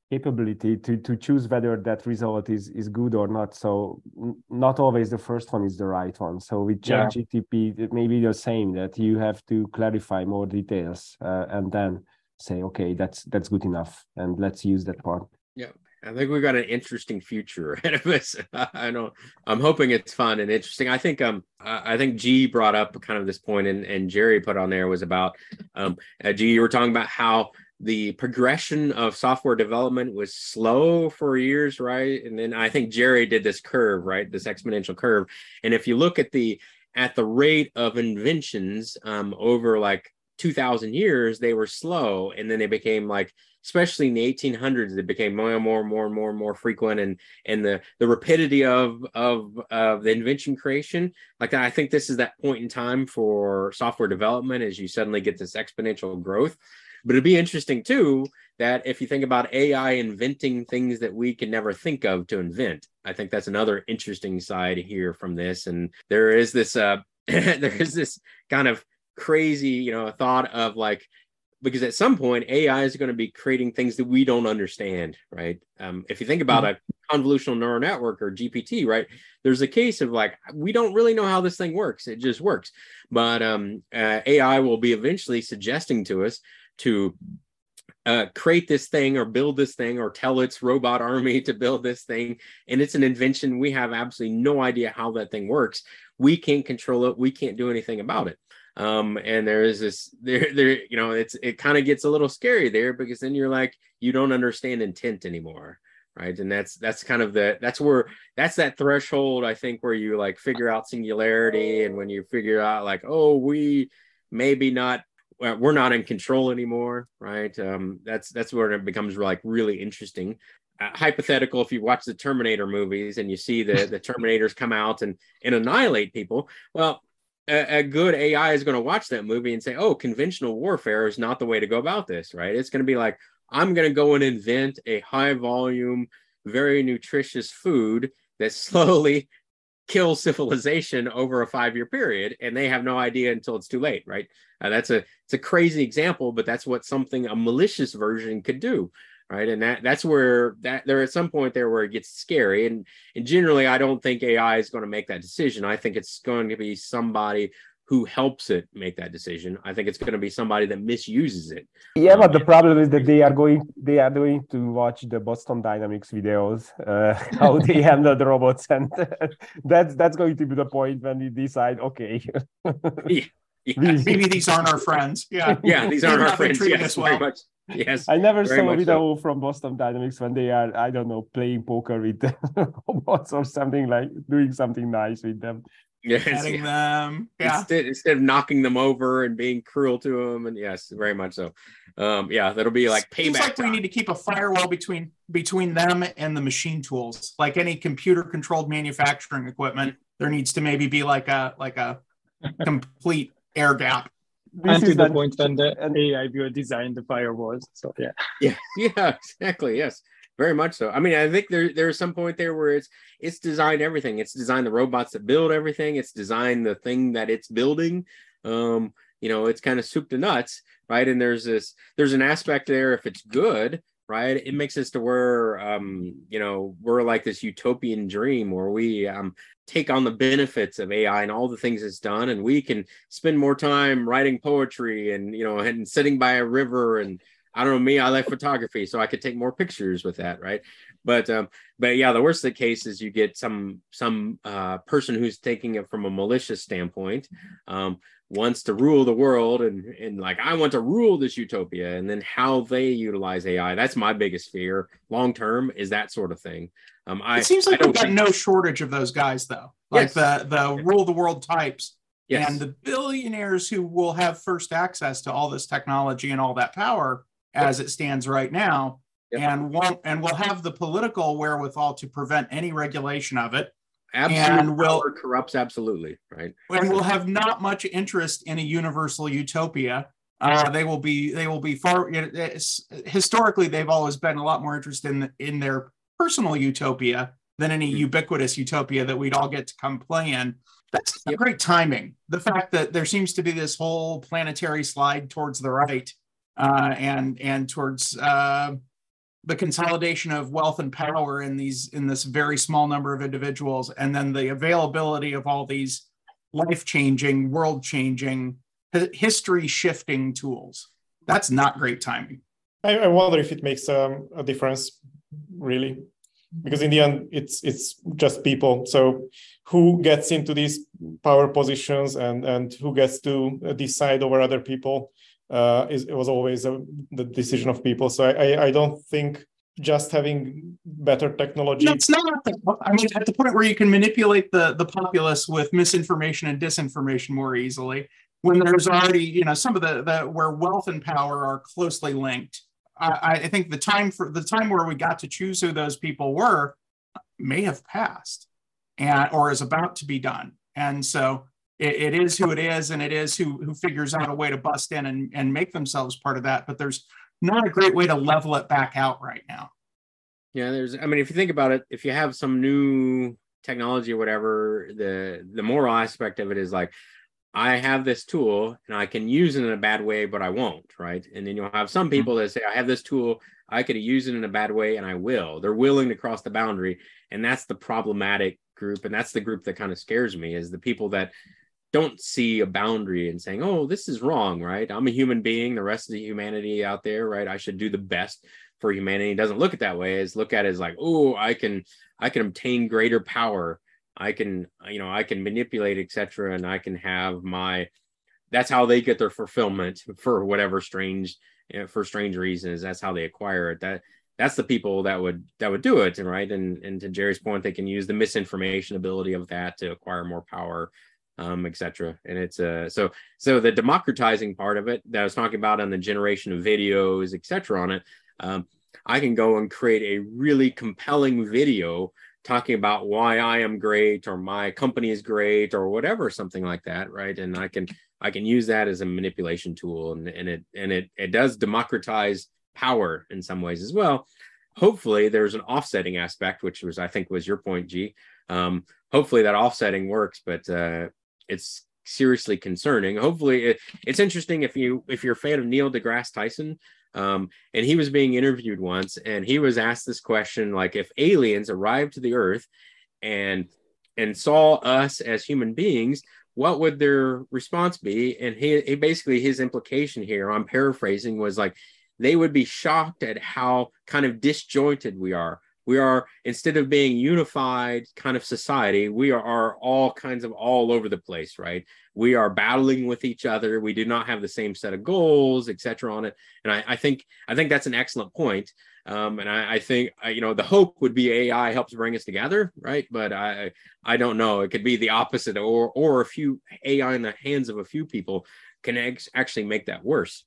capability to to choose whether that result is is good or not. So not always the first one is the right one. So with chat yeah. gtp it may be the same that you have to clarify more details uh, and then say okay that's that's good enough and let's use that part yeah I think we've got an interesting future ahead of us. I don't. I'm hoping it's fun and interesting. I think um I think G brought up kind of this point and, and Jerry put on there was about um uh, G you were talking about how the progression of software development was slow for years, right? And then I think Jerry did this curve, right? This exponential curve. And if you look at the at the rate of inventions um, over like 2000 years, they were slow, and then they became like especially in the 1800s, it became more and more and more and more and more frequent, and and the the rapidity of of of the invention creation. Like I think this is that point in time for software development as you suddenly get this exponential growth. But it'd be interesting too that if you think about AI inventing things that we can never think of to invent, I think that's another interesting side here from this. And there is this uh there is this kind of crazy, you know, thought of like because at some point AI is going to be creating things that we don't understand, right? Um, if you think about mm-hmm. a convolutional neural network or GPT, right? There's a case of like we don't really know how this thing works; it just works. But um, uh, AI will be eventually suggesting to us to uh, create this thing or build this thing or tell its robot army to build this thing, and it's an invention. We have absolutely no idea how that thing works. We can't control it. We can't do anything about it um and there is this there there you know it's it kind of gets a little scary there because then you're like you don't understand intent anymore right? And that's that's kind of the that's where that's that threshold i think where you like figure out singularity and when you figure out like oh we maybe not we're not in control anymore right? Um that's that's where it becomes like really interesting. Uh, hypothetical if you watch the terminator movies and you see the the terminators come out and and annihilate people well a, a good AI is going to watch that movie and say, "Oh, conventional warfare is not the way to go about this." Right? It's going to be like, "I'm going to go and invent a high volume, very nutritious food that slowly kills civilization over a five year period," and they have no idea until it's too late. Right? Uh, that's a it's a crazy example, but that's what something a malicious version could do right and that that's where that there at some point there where it gets scary and and generally i don't think ai is going to make that decision i think it's going to be somebody who helps it make that decision i think it's going to be somebody that misuses it yeah um, but the problem is that they are going they are going to watch the boston dynamics videos uh, how they handle the robots and that's that's going to be the point when we decide okay yeah. Yeah. Maybe these aren't our friends. Yeah. Yeah, these aren't our friends. Yes, well. very much. Yes. I never saw a video so. from Boston Dynamics when they are, I don't know, playing poker with robots or something like doing something nice with them. Yes, yeah. them. Yeah. Instead, instead of knocking them over and being cruel to them, and yes, very much so. Um, yeah, that'll be like payback. Seems like we need to keep a firewall between between them and the machine tools. Like any computer controlled manufacturing equipment, there needs to maybe be like a like a complete air gap and to the point when the AI will design the firewalls. So yeah. Yeah, yeah, exactly. Yes. Very much so. I mean, I think there there's some point there where it's it's designed everything. It's designed the robots that build everything. It's designed the thing that it's building. Um, you know, it's kind of soup to nuts, right? And there's this there's an aspect there if it's good right? It makes us to where, um, you know, we're like this utopian dream where we um, take on the benefits of AI and all the things it's done, and we can spend more time writing poetry and you know, and sitting by a river and I don't know me, I like photography, so I could take more pictures with that, right? But um, but yeah, the worst of the case is you get some some uh, person who's taking it from a malicious standpoint, um, wants to rule the world and and like I want to rule this utopia, and then how they utilize AI. That's my biggest fear long term is that sort of thing. Um, I, it seems like we've got no shortage of those guys though, like yes. the the rule the world types. Yes. And the billionaires who will have first access to all this technology and all that power as it stands right now and won't and will have the political wherewithal to prevent any regulation of it. Absolutely, and will corrupts absolutely right? And will have not much interest in a universal utopia. Uh, they will be they will be far historically they've always been a lot more interested in in their personal utopia than any mm-hmm. ubiquitous utopia that we'd all get to come play in. That's yep. great timing. The fact that there seems to be this whole planetary slide towards the right uh, and and towards uh, the consolidation of wealth and power in these in this very small number of individuals, and then the availability of all these life changing, world changing, history shifting tools. That's not great timing. I, I wonder if it makes um, a difference, really, because in the end, it's it's just people. So who gets into these power positions and and who gets to decide over other people? Uh, is, it was always a, the decision of people. So I, I, don't think just having better technology. No, it's not. I mean, at the point where you can manipulate the the populace with misinformation and disinformation more easily, when there's already you know some of the, the where wealth and power are closely linked. I, I think the time for the time where we got to choose who those people were may have passed, and or is about to be done. And so it, it is who it is, and it is who who figures out a way to bust in and, and make themselves part of that. But there's not a great way to level it back out right now. Yeah, there's. I mean, if you think about it, if you have some new technology or whatever, the the moral aspect of it is like, I have this tool and I can use it in a bad way, but I won't, right? And then you'll have some mm-hmm. people that say, I have this tool, I could use it in a bad way, and I will. They're willing to cross the boundary, and that's the problematic group, and that's the group that kind of scares me is the people that don't see a boundary and saying, oh, this is wrong, right? I'm a human being, the rest of the humanity out there, right? I should do the best for humanity. It doesn't look at that way. It's look at it as like, oh, I can I can obtain greater power. I can, you know, I can manipulate, etc. And I can have my that's how they get their fulfillment for whatever strange for strange reasons. That's how they acquire it. That that's the people that would that would do it, right? And and to Jerry's point, they can use the misinformation ability of that to acquire more power um, etc. And it's uh, so so the democratizing part of it that I was talking about on the generation of videos, etc. On it, um, I can go and create a really compelling video talking about why I am great or my company is great or whatever, something like that, right? And I can I can use that as a manipulation tool, and and it and it it does democratize power in some ways as well. Hopefully, there's an offsetting aspect, which was I think was your point, G. Um, hopefully that offsetting works, but uh, it's seriously concerning. Hopefully, it, it's interesting if you if you're a fan of Neil deGrasse Tyson, um, and he was being interviewed once, and he was asked this question like, if aliens arrived to the Earth and and saw us as human beings, what would their response be? And he, he basically his implication here, I'm paraphrasing, was like they would be shocked at how kind of disjointed we are we are instead of being unified kind of society we are, are, all kinds of all over the place right? We are battling with each other. We do not have the same set of goals etc on it. And I, I, think i think that's an excellent point. Um, and I, I think you know the hope would be ai helps bring us together right? But i i don't know. It could be the opposite or or a few ai in the hands of a few people can ex- actually make that worse.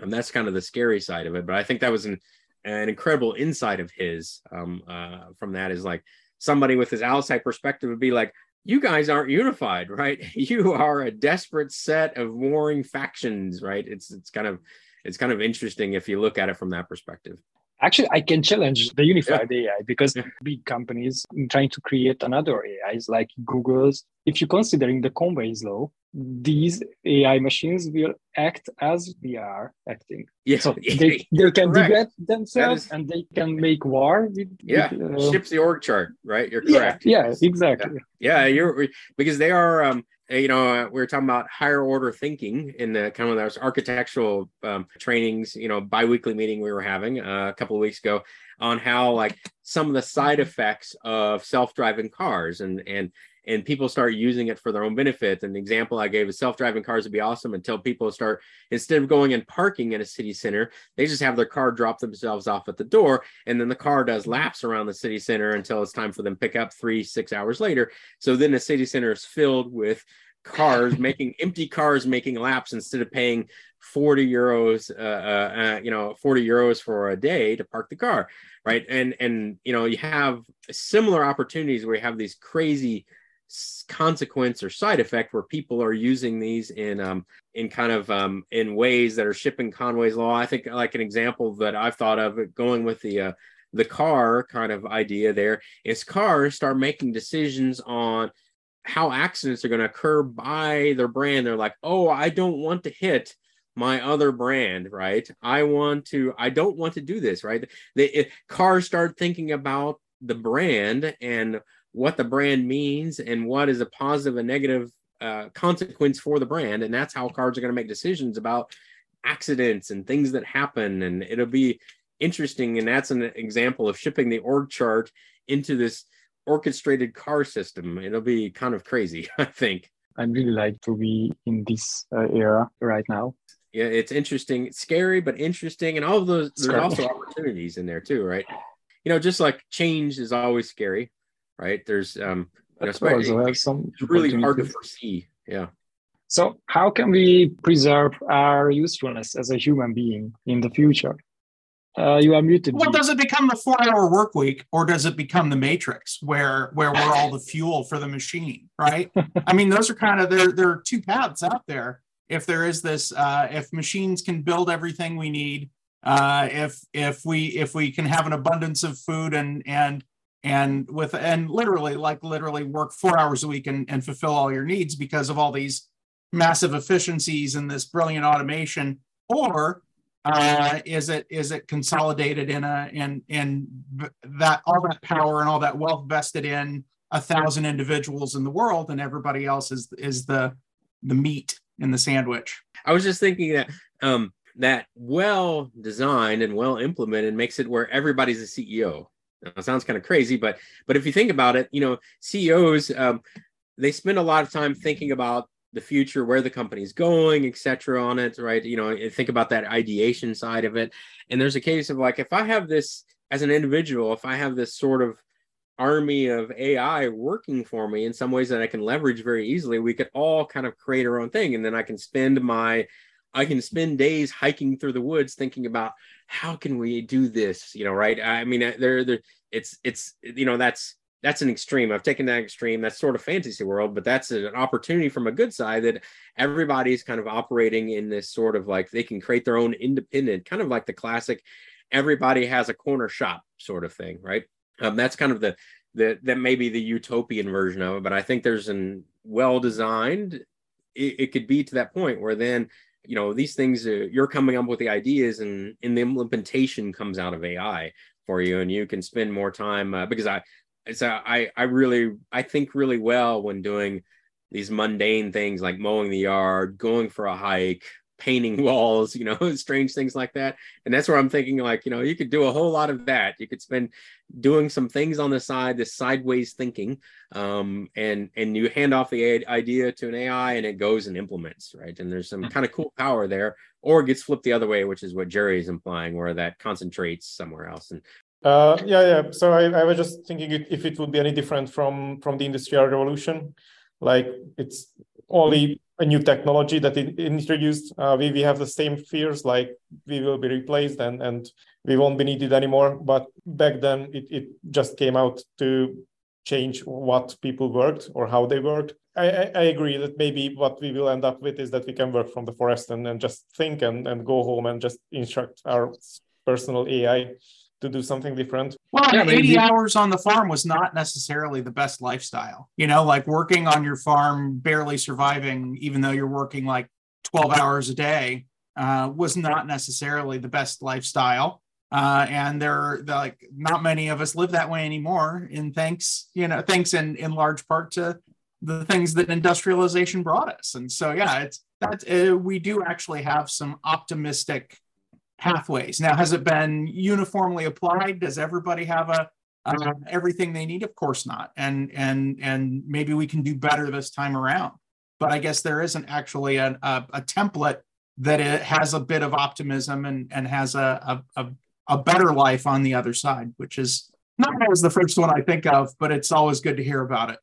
And that's kind of the scary side of it. But i think that was an an incredible insight of his um, uh, from that is like somebody with his outside perspective would be like, you guys aren't unified, right? You are a desperate set of warring factions, right? It's it's kind of it's kind of interesting if you look at it from that perspective. Actually, I can challenge the unified yeah. AI because yeah. big companies trying to create another AIs like Google's. If you're considering the Conway's law, these AI machines will act as we are acting. Yeah. So they, they can develop themselves is, and they can make war with. Yeah. With, uh, Ships the org chart, right? You're correct. Yeah, yeah exactly. Yeah. yeah, you're because they are um you know, uh, we were talking about higher order thinking in the kind of those architectural um, trainings, you know, biweekly meeting we were having uh, a couple of weeks ago on how like some of the side effects of self-driving cars and and and people start using it for their own benefit. And the example I gave is self-driving cars would be awesome until people start instead of going and parking in a city center, they just have their car drop themselves off at the door, and then the car does laps around the city center until it's time for them to pick up three six hours later. So then the city center is filled with cars making empty cars making laps instead of paying 40 euros uh, uh, uh, you know 40 euros for a day to park the car right and and you know you have similar opportunities where you have these crazy consequence or side effect where people are using these in um in kind of um in ways that are shipping conway's law i think like an example that i've thought of going with the uh the car kind of idea there is cars start making decisions on how accidents are going to occur by their brand. They're like, oh, I don't want to hit my other brand, right? I want to, I don't want to do this, right? The it, cars start thinking about the brand and what the brand means and what is a positive and negative uh, consequence for the brand. And that's how cars are going to make decisions about accidents and things that happen. And it'll be interesting. And that's an example of shipping the org chart into this orchestrated car system. It'll be kind of crazy, I think. I'd really like to be in this uh, era right now. Yeah, it's interesting, it's scary, but interesting, and all of those. There's also opportunities in there too, right? You know, just like change is always scary, right? There's um, you know, also have some it's really hard to foresee. Yeah. So, how can we preserve our usefulness as a human being in the future? Uh, you are muted. Well, does it become the four-hour work week, or does it become the Matrix, where where we're all the fuel for the machine? Right. I mean, those are kind of there. There are two paths out there. If there is this, uh, if machines can build everything we need, uh, if if we if we can have an abundance of food and and and with and literally like literally work four hours a week and, and fulfill all your needs because of all these massive efficiencies and this brilliant automation, or uh, is it is it consolidated in a in in that all that power and all that wealth vested in a thousand individuals in the world and everybody else is is the the meat in the sandwich? I was just thinking that um that well designed and well implemented makes it where everybody's a ceo now, sounds kind of crazy but but if you think about it you know ceos um, they spend a lot of time thinking about the future, where the company's going, etc. on it, right? You know, think about that ideation side of it. And there's a case of like, if I have this as an individual, if I have this sort of army of AI working for me in some ways that I can leverage very easily, we could all kind of create our own thing. And then I can spend my I can spend days hiking through the woods thinking about how can we do this, you know, right? I mean, there, there, it's, it's, you know, that's that's an extreme. I've taken that extreme. That's sort of fantasy world, but that's an opportunity from a good side that everybody's kind of operating in this sort of like they can create their own independent, kind of like the classic everybody has a corner shop sort of thing, right? Um, that's kind of the the that may be the utopian version of it, but I think there's an well designed. It, it could be to that point where then you know these things uh, you're coming up with the ideas and and the implementation comes out of AI for you, and you can spend more time uh, because I so I I really I think really well when doing these mundane things like mowing the yard, going for a hike, painting walls, you know, strange things like that. And that's where I'm thinking like, you know, you could do a whole lot of that. You could spend doing some things on the side, this sideways thinking, um, and and you hand off the idea to an AI and it goes and implements, right? And there's some mm-hmm. kind of cool power there, or it gets flipped the other way, which is what Jerry is implying, where that concentrates somewhere else. And uh, yeah, yeah. So I, I was just thinking if it would be any different from from the industrial revolution, like it's only a new technology that it introduced. Uh, we we have the same fears, like we will be replaced and and we won't be needed anymore. But back then, it it just came out to change what people worked or how they worked. I, I, I, agree that maybe what we will end up with is that we can work from the forest and, and just think and, and go home and just instruct our personal AI to do something different. Well, Yeah, 80 maybe- hours on the farm was not necessarily the best lifestyle. You know, like working on your farm, barely surviving, even though you're working like 12 hours a day, uh, was not necessarily the best lifestyle. Uh, and there, the, like, not many of us live that way anymore. And thanks, you know, thanks in in large part to the things that industrialization brought us. And so, yeah, it's that uh, we do actually have some optimistic pathways. Now, has it been uniformly applied? Does everybody have a uh, everything they need? Of course not. And and and maybe we can do better this time around. But I guess there isn't actually a, a, template that it has a bit of optimism and and has a, a a a better life on the other side, which is not always the first one I think of, but it's always good to hear about it.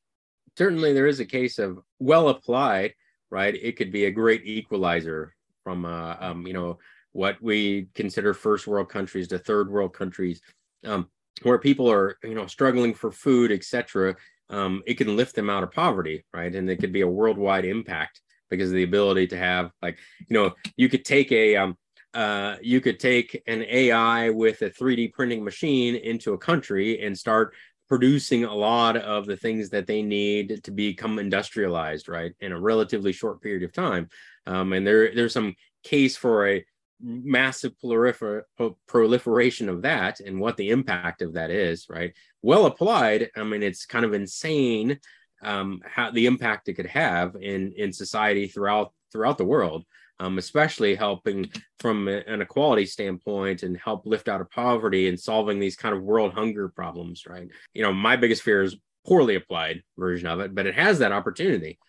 certainly there is a case of well applied right it could be a great equalizer from uh, um, you know what we consider first world countries to third world countries um, where people are you know struggling for food etc um, it can lift them out of poverty right and it could be a worldwide impact because of the ability to have like you know you could take a um, uh, you could take an AI with a 3D printing machine into a country and start producing a lot of the things that they need to become industrialized, right, in a relatively short period of time. Um, and there, there's some case for a massive prolifer- proliferation of that and what the impact of that is, right? Well applied, I mean, it's kind of insane um, how the impact it could have in in society throughout throughout the world. Um, especially helping from an equality standpoint and help lift out of poverty and solving these kind of world hunger problems, right? You know, my biggest fear is poorly applied version of it, but it has that opportunity.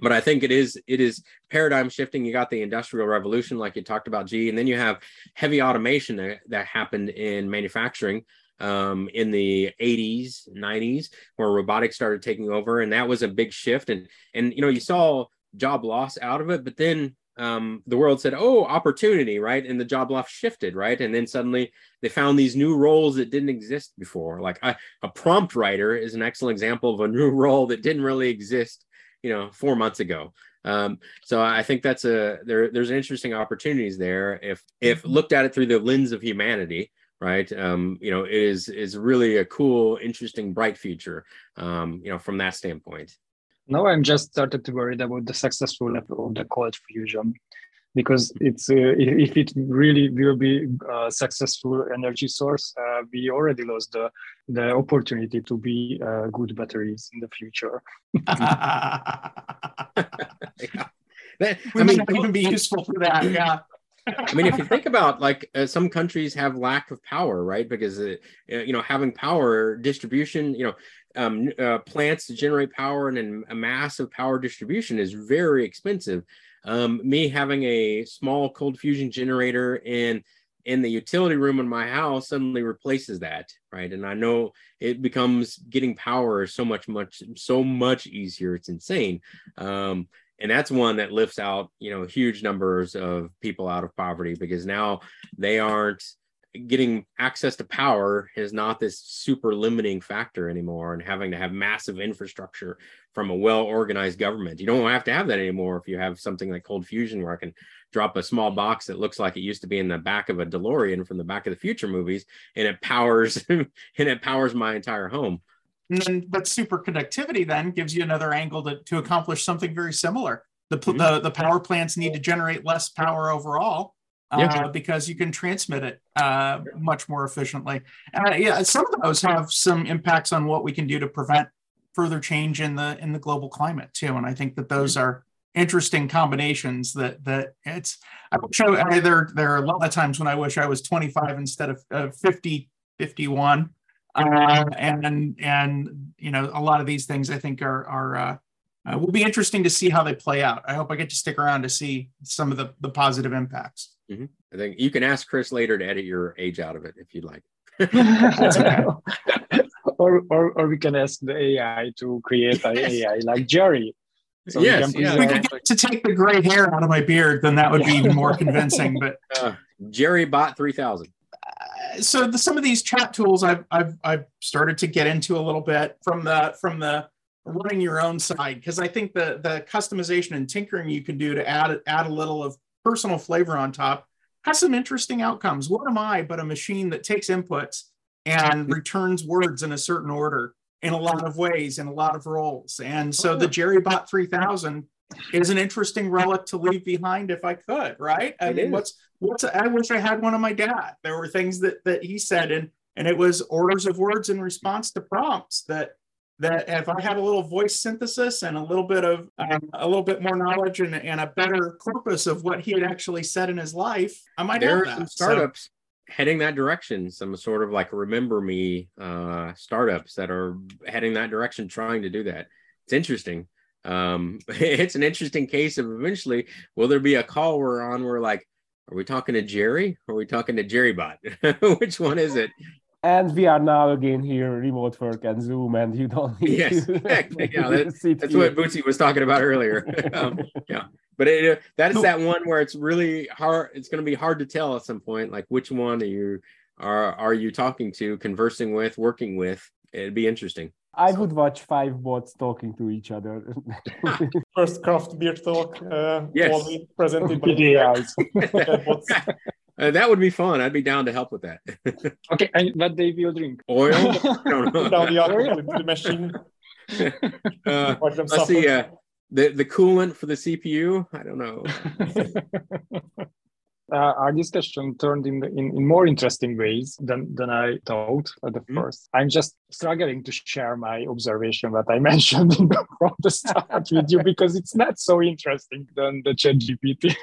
But I think it is it is paradigm shifting. You got the industrial revolution, like you talked about, G, and then you have heavy automation that, that happened in manufacturing um, in the 80s, 90s, where robotics started taking over, and that was a big shift. And and you know, you saw job loss out of it, but then um, the world said, "Oh, opportunity," right? And the job loss shifted, right? And then suddenly they found these new roles that didn't exist before. Like a, a prompt writer is an excellent example of a new role that didn't really exist, you know, four months ago. Um, so I think that's a there. There's interesting opportunities there if if looked at it through the lens of humanity, right? Um, you know, it is is really a cool, interesting, bright future. Um, you know, from that standpoint. Now I'm just started to worried about the successful level of the cold fusion because it's uh, if, if it really will be a successful energy source, uh, we already lost the the opportunity to be uh, good batteries in the future. yeah. That, we I mean, might not even be useful for that. Yeah. I mean, if you think about like uh, some countries have lack of power, right? Because uh, you know having power distribution, you know, um, uh, plants to generate power and then a massive power distribution is very expensive. Um, me having a small cold fusion generator in in the utility room in my house suddenly replaces that, right? And I know it becomes getting power so much, much, so much easier. It's insane. Um, and that's one that lifts out you know huge numbers of people out of poverty because now they aren't getting access to power is not this super limiting factor anymore and having to have massive infrastructure from a well organized government you don't have to have that anymore if you have something like cold fusion where i can drop a small box that looks like it used to be in the back of a delorean from the back of the future movies and it powers and it powers my entire home And then, but superconductivity then gives you another angle to, to accomplish something very similar. The, Mhm. the the power plants need to generate less power overall uh, Yeah. because you can transmit it uh, much more efficiently. Uh, yeah, some of those have some impacts on what we can do to prevent further change in the in the global climate too. And I think that those are interesting combinations that that it's I wish I, I there there are a lot of times when I wish I was 25 instead of uh, 50 51 uh, and and you know a lot of these things I think are are uh, uh, will be interesting to see how they play out. I hope I get to stick around to see some of the the positive impacts. I think you can ask chris later to edit your age out of it if you'd like or, or, or we can ask the AI to create an AI like Jerry. So we Yes, can yeah. If we could get to take the gray hair out of my beard, then that would be even more convincing. But uh, JerryBot 3000 uh, so the, some of these chat tools I've, I've I've started to get into a little bit from the from the running your own side because I think the the customization and tinkering you can do to add add a little of personal flavor on top has some interesting outcomes. What am I but a machine that takes inputs and returns words in a certain order in a lot of ways, in a lot of roles? And so the JerryBot 3000 is an interesting relic to leave behind if I could, right? I It mean, is. what's what's I wish I had one of my dad. There were things that that he said and and it was orders of words in response to prompts that that if I had a little voice synthesis and a little bit of um, a little bit more knowledge and, and a better corpus of what he had actually said in his life, I might there have are that. some So- startups heading that direction some sort of like remember me uh startups that are heading that direction trying to do that. It's interesting. Um it's an interesting case of eventually will there be a call we're on where we're like are we talking to jerry? Or are we talking to jerrybot which one is it And we are now again here, remote work and Zoom, and you don't need Yes, to exactly. Yeah, that- that's here. what bootsy was talking about earlier um, yeah but it, uh, that's that one where it's really hard it's going to be hard to tell at some point like which one are you are are you talking to conversing with working with it'd be interesting I would watch five bots talking to each other. First craft beer talk, uh, Yes. presented by PDAs. chatbots. Uh, that would be fun i'd be down to help with that Okay, and what they will drink? oil i don't know Down the other the machine. uh, let's see uh, the the coolant for the cpu i don't know uh, our discussion turned in, in in more interesting ways than than I thought at the Mhm. first. I'm just struggling to share my observation that I mentioned from the start with you because it's not so interesting than the ChatGPT.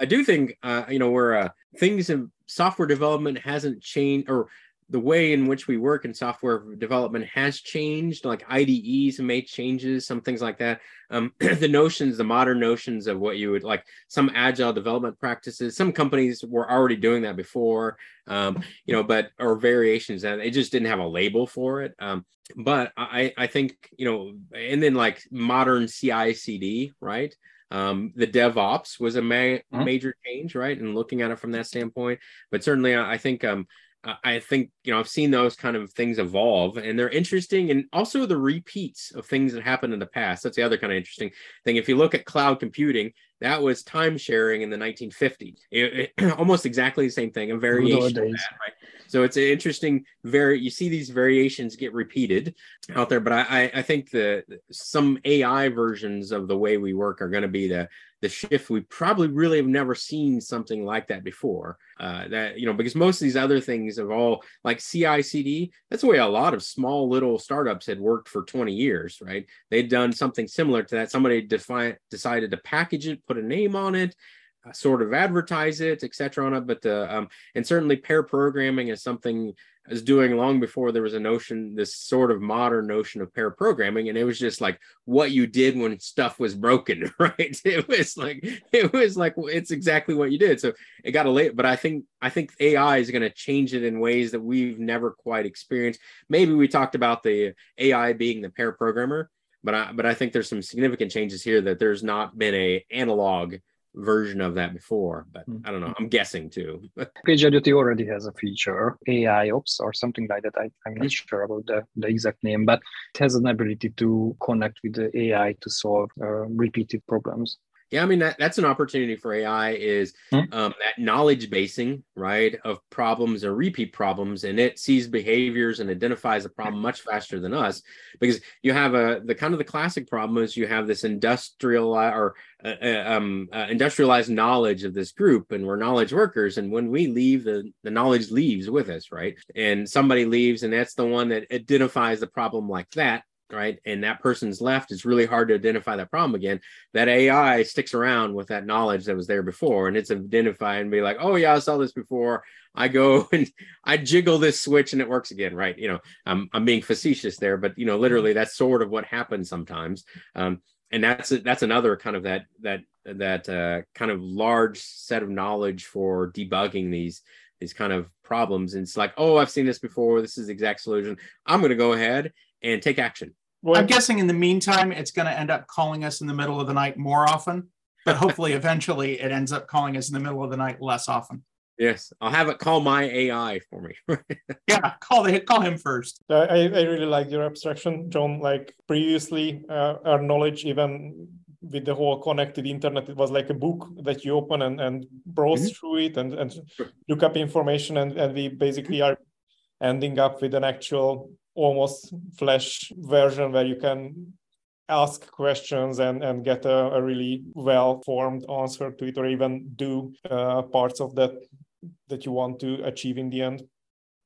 I do think uh, you know where uh, things in software development hasn't changed, or the way in which we work in software development has changed. Like IDEs have made changes, some things like that. Um, the notions, the modern notions of what you would like, some agile development practices. Some companies were already doing that before, um, you know, but or variations that they just didn't have a label for it. Um, but I, I think you know, and then like modern CI/CD, right? Um, the DevOps was a ma- Mhm. major change, right? And looking at it from that standpoint, but certainly I I think um, I I think you know I've seen those kind of things evolve, and they're interesting, and also the repeats of things that happened in the past. That's the other kind of interesting thing. If you look at cloud computing, that was time sharing in the 1950s, It- it- almost exactly the same thing, a variation that, right? So it's an interesting very you see these variations get repeated out there, but I I, I think the some AI versions of the way we work are going to be the the shift. We probably really have never seen something like that before. Uh, that you know because most of these other things have all like CI/CD. That's the way a lot of small little startups had worked for 20 years, right? They'd done something similar to that. Somebody defi- decided to package it, put a name on it, uh, sort of advertise it, etc. on it. But the um, and certainly pair programming is something I was doing long before there was a notion, this sort of modern notion of pair programming, and it was just like what you did when stuff was broken, right? It was like it was like it's exactly what you did. So it got a late, but I think I think AI is going to change it in ways that we've never quite experienced. Maybe we talked about the AI being the pair programmer, but I but I think there's some significant changes here that there's not been a analog version of that before. But I don't know. I'm guessing too. PagerDuty already has a feature, AI Ops or something like that. I, I'm not sure about the, the exact name, but it has an ability to connect with the AI to solve uh, repeated problems. Yeah, I mean that that's an opportunity for AI is Hmm. um, that knowledge basing, right, of problems or repeat problems, and it sees behaviors and identifies a problem much faster than us because you have a the kind of the classic problem is you have this industrial or uh, uh, um, uh, industrialized knowledge of this group, and we're knowledge workers, and when we leave, the the knowledge leaves with us, right? And somebody leaves, and that's the one that identifies the problem like that. Right. And that person's left. It's really hard to identify that problem again that AI sticks around with that knowledge that was there before and it's identify and be like, oh yeah, I saw this before. I go and I jiggle this switch and it works again, right? You know, I'm I'm being facetious there, but you know, literally that's sort of what happens sometimes. Um, and that's that's another kind of that that that uh, kind of large set of knowledge for debugging these these kind of problems. And it's like, oh, I've seen this before. This is the exact solution. I'm going to go ahead and take action. I'm guessing in the meantime, it's going to end up calling us in the middle of the night more often, but hopefully eventually it ends up calling us in the middle of the night less often. Yes, I'll have it call my AI for me. Yeah, call the call him first. I, I really like your abstraction, John. Like previously, uh, our knowledge, even with the whole connected internet, it was like a book that you open and, and browse mm-hmm. through it and, and look up information. And, and we basically are ending up with an actual almost flash version where you can ask questions and, and get a, a really well formed answer to it or even do uh, parts of that that you want to achieve in the end.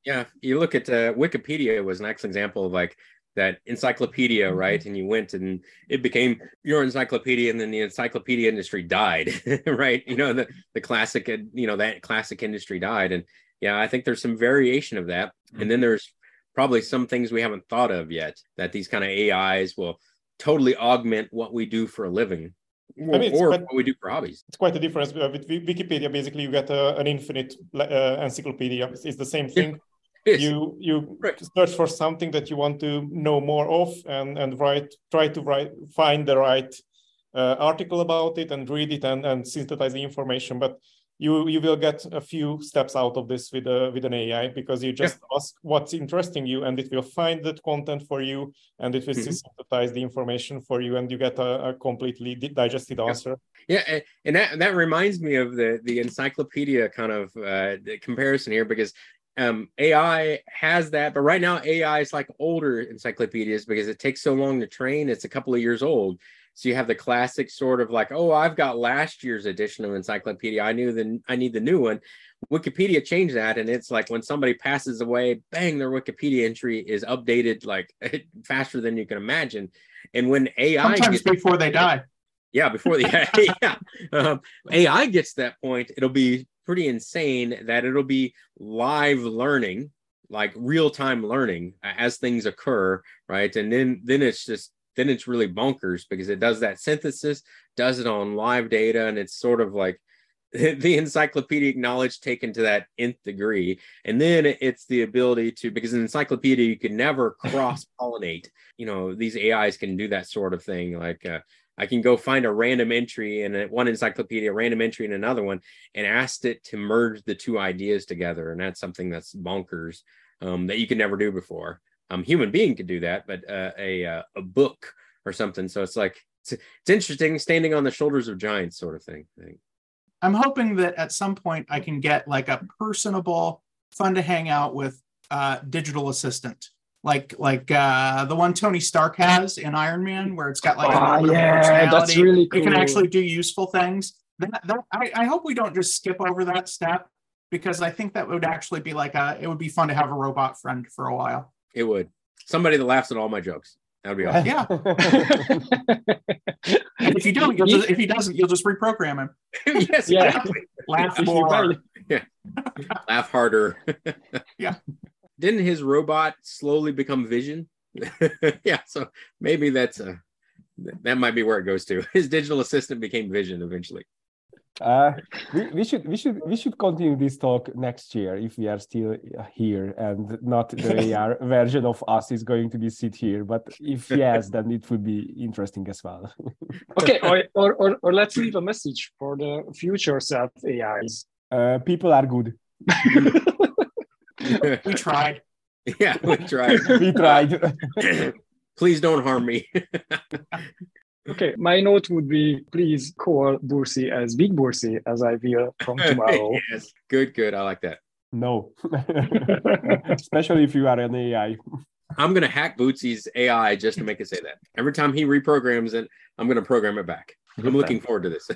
Yeah you look at uh, wikipedia was an excellent example of like that encyclopedia mm-hmm. right? And you went and it became your encyclopedia and then the encyclopedia industry died right? You know the, the classic you know that classic industry died. And yeah i think there's some variation of that. Mm-hmm. and then there's probably some things we haven't thought of yet that these kind of ais will totally augment what we do for a living or, I mean, or quite, what we do for hobbies. It's quite a difference with Wikipedia. Basically, you get a, an infinite uh, encyclopedia. It's, it's, the same thing. Yeah. You you right. search for something that you want to know more of, and and write try to write find the right uh, article about it and read it and and synthesize the information. But you you will get a few steps out of this with a with an AI because you just yeah. ask what's interesting you and it will find that content for you and it will mm-hmm. synthesize the information for you and you get a, a completely digested answer. Yeah, and that that reminds me of the the encyclopedia kind of uh, comparison here because um, AI has that, but right now AI is like older encyclopedias because it takes so long to train. It's a couple of years old. So you have the classic sort of like, oh, I've got last year's edition of encyclopedia. I knew the I need the new one. Wikipedia changed that, and it's like when somebody passes away, bang, their Wikipedia entry is updated like faster than you can imagine. And when AI sometimes gets, before they die, yeah, before the yeah, um, AI gets that point, it'll be pretty insane that it'll be live learning like real time learning as things occur right and then then it's just then it's really bonkers because it does that synthesis, does it on live data, and it's sort of like the encyclopedic knowledge taken to that nth degree. And then it's the ability to, because in encyclopedia, you can never cross pollinate. You know, these AIs can do that sort of thing. Like, uh, I can go find a random entry in one encyclopedia, a random entry in another one, and ask it to merge the two ideas together. And that's something that's bonkers um, that you can never do before um, human being could do that, but uh, a uh, a book or something. So it's like it's, it's interesting, standing on the shoulders of giants, sort of thing. I am hoping that at some point I can get like a personable, fun to hang out with uh, digital assistant, like like uh, the one Tony Stark has in Iron Man, where it's got like oh, yeah, that's really cool. You can actually do useful things. That, that I, I hope we don't just skip over that step because I think that would actually be like a it would be fun to have a robot friend for a while. It would. Somebody that laughs at all my jokes. That'd be awesome. Yeah. if you don't, you'll just, if he doesn't, you'll just reprogram him. yes. Yeah. Exactly. Laugh more. Yeah. Laugh harder. yeah. Didn't his robot slowly become Vision? yeah. So maybe that's uh, a that might be where it goes to. His digital assistant became Vision eventually. Uh, we, we should we should we should continue this talk next year if we are still here and not the AR version of us is going to be sit here. But if yes, then it would be interesting as well. okay, or, or, or, or, let's leave a message for the future self AIs. Uh, people are good. we tried. Yeah, we tried. we tried. Please don't harm me. Okay, my note would be please call Bursi as Big Bursi as I will from tomorrow. yes, good, good. I like that. No, especially if you are an AI. I'm gonna hack Bootsy's AI just to make it say that. Every time he reprograms it, I'm gonna program it back. I'm looking forward to this.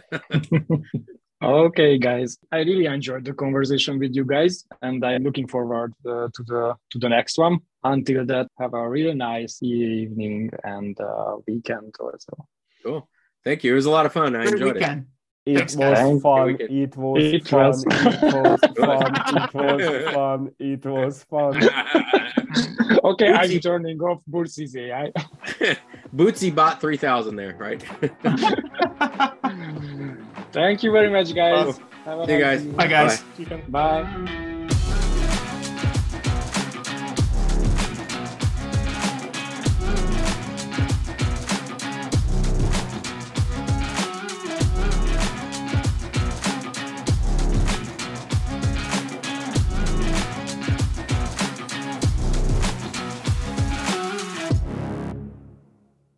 okay, guys, I really enjoyed the conversation with you guys, and I'm looking forward uh, to the to the next one. Until that, have a really nice evening and uh, weekend also. Cool. Thank you. It was a lot of fun. I Good enjoyed weekend. it. It was fun. It was it fun. Was. It was fun. It was fun. It was fun. okay, Bootsy. I'm turning off Bootsy's AI. Bootsy bought 3000 there, right? Thank you very much, guys. Oh. See you guys. Bye, guys. Bye. Bye.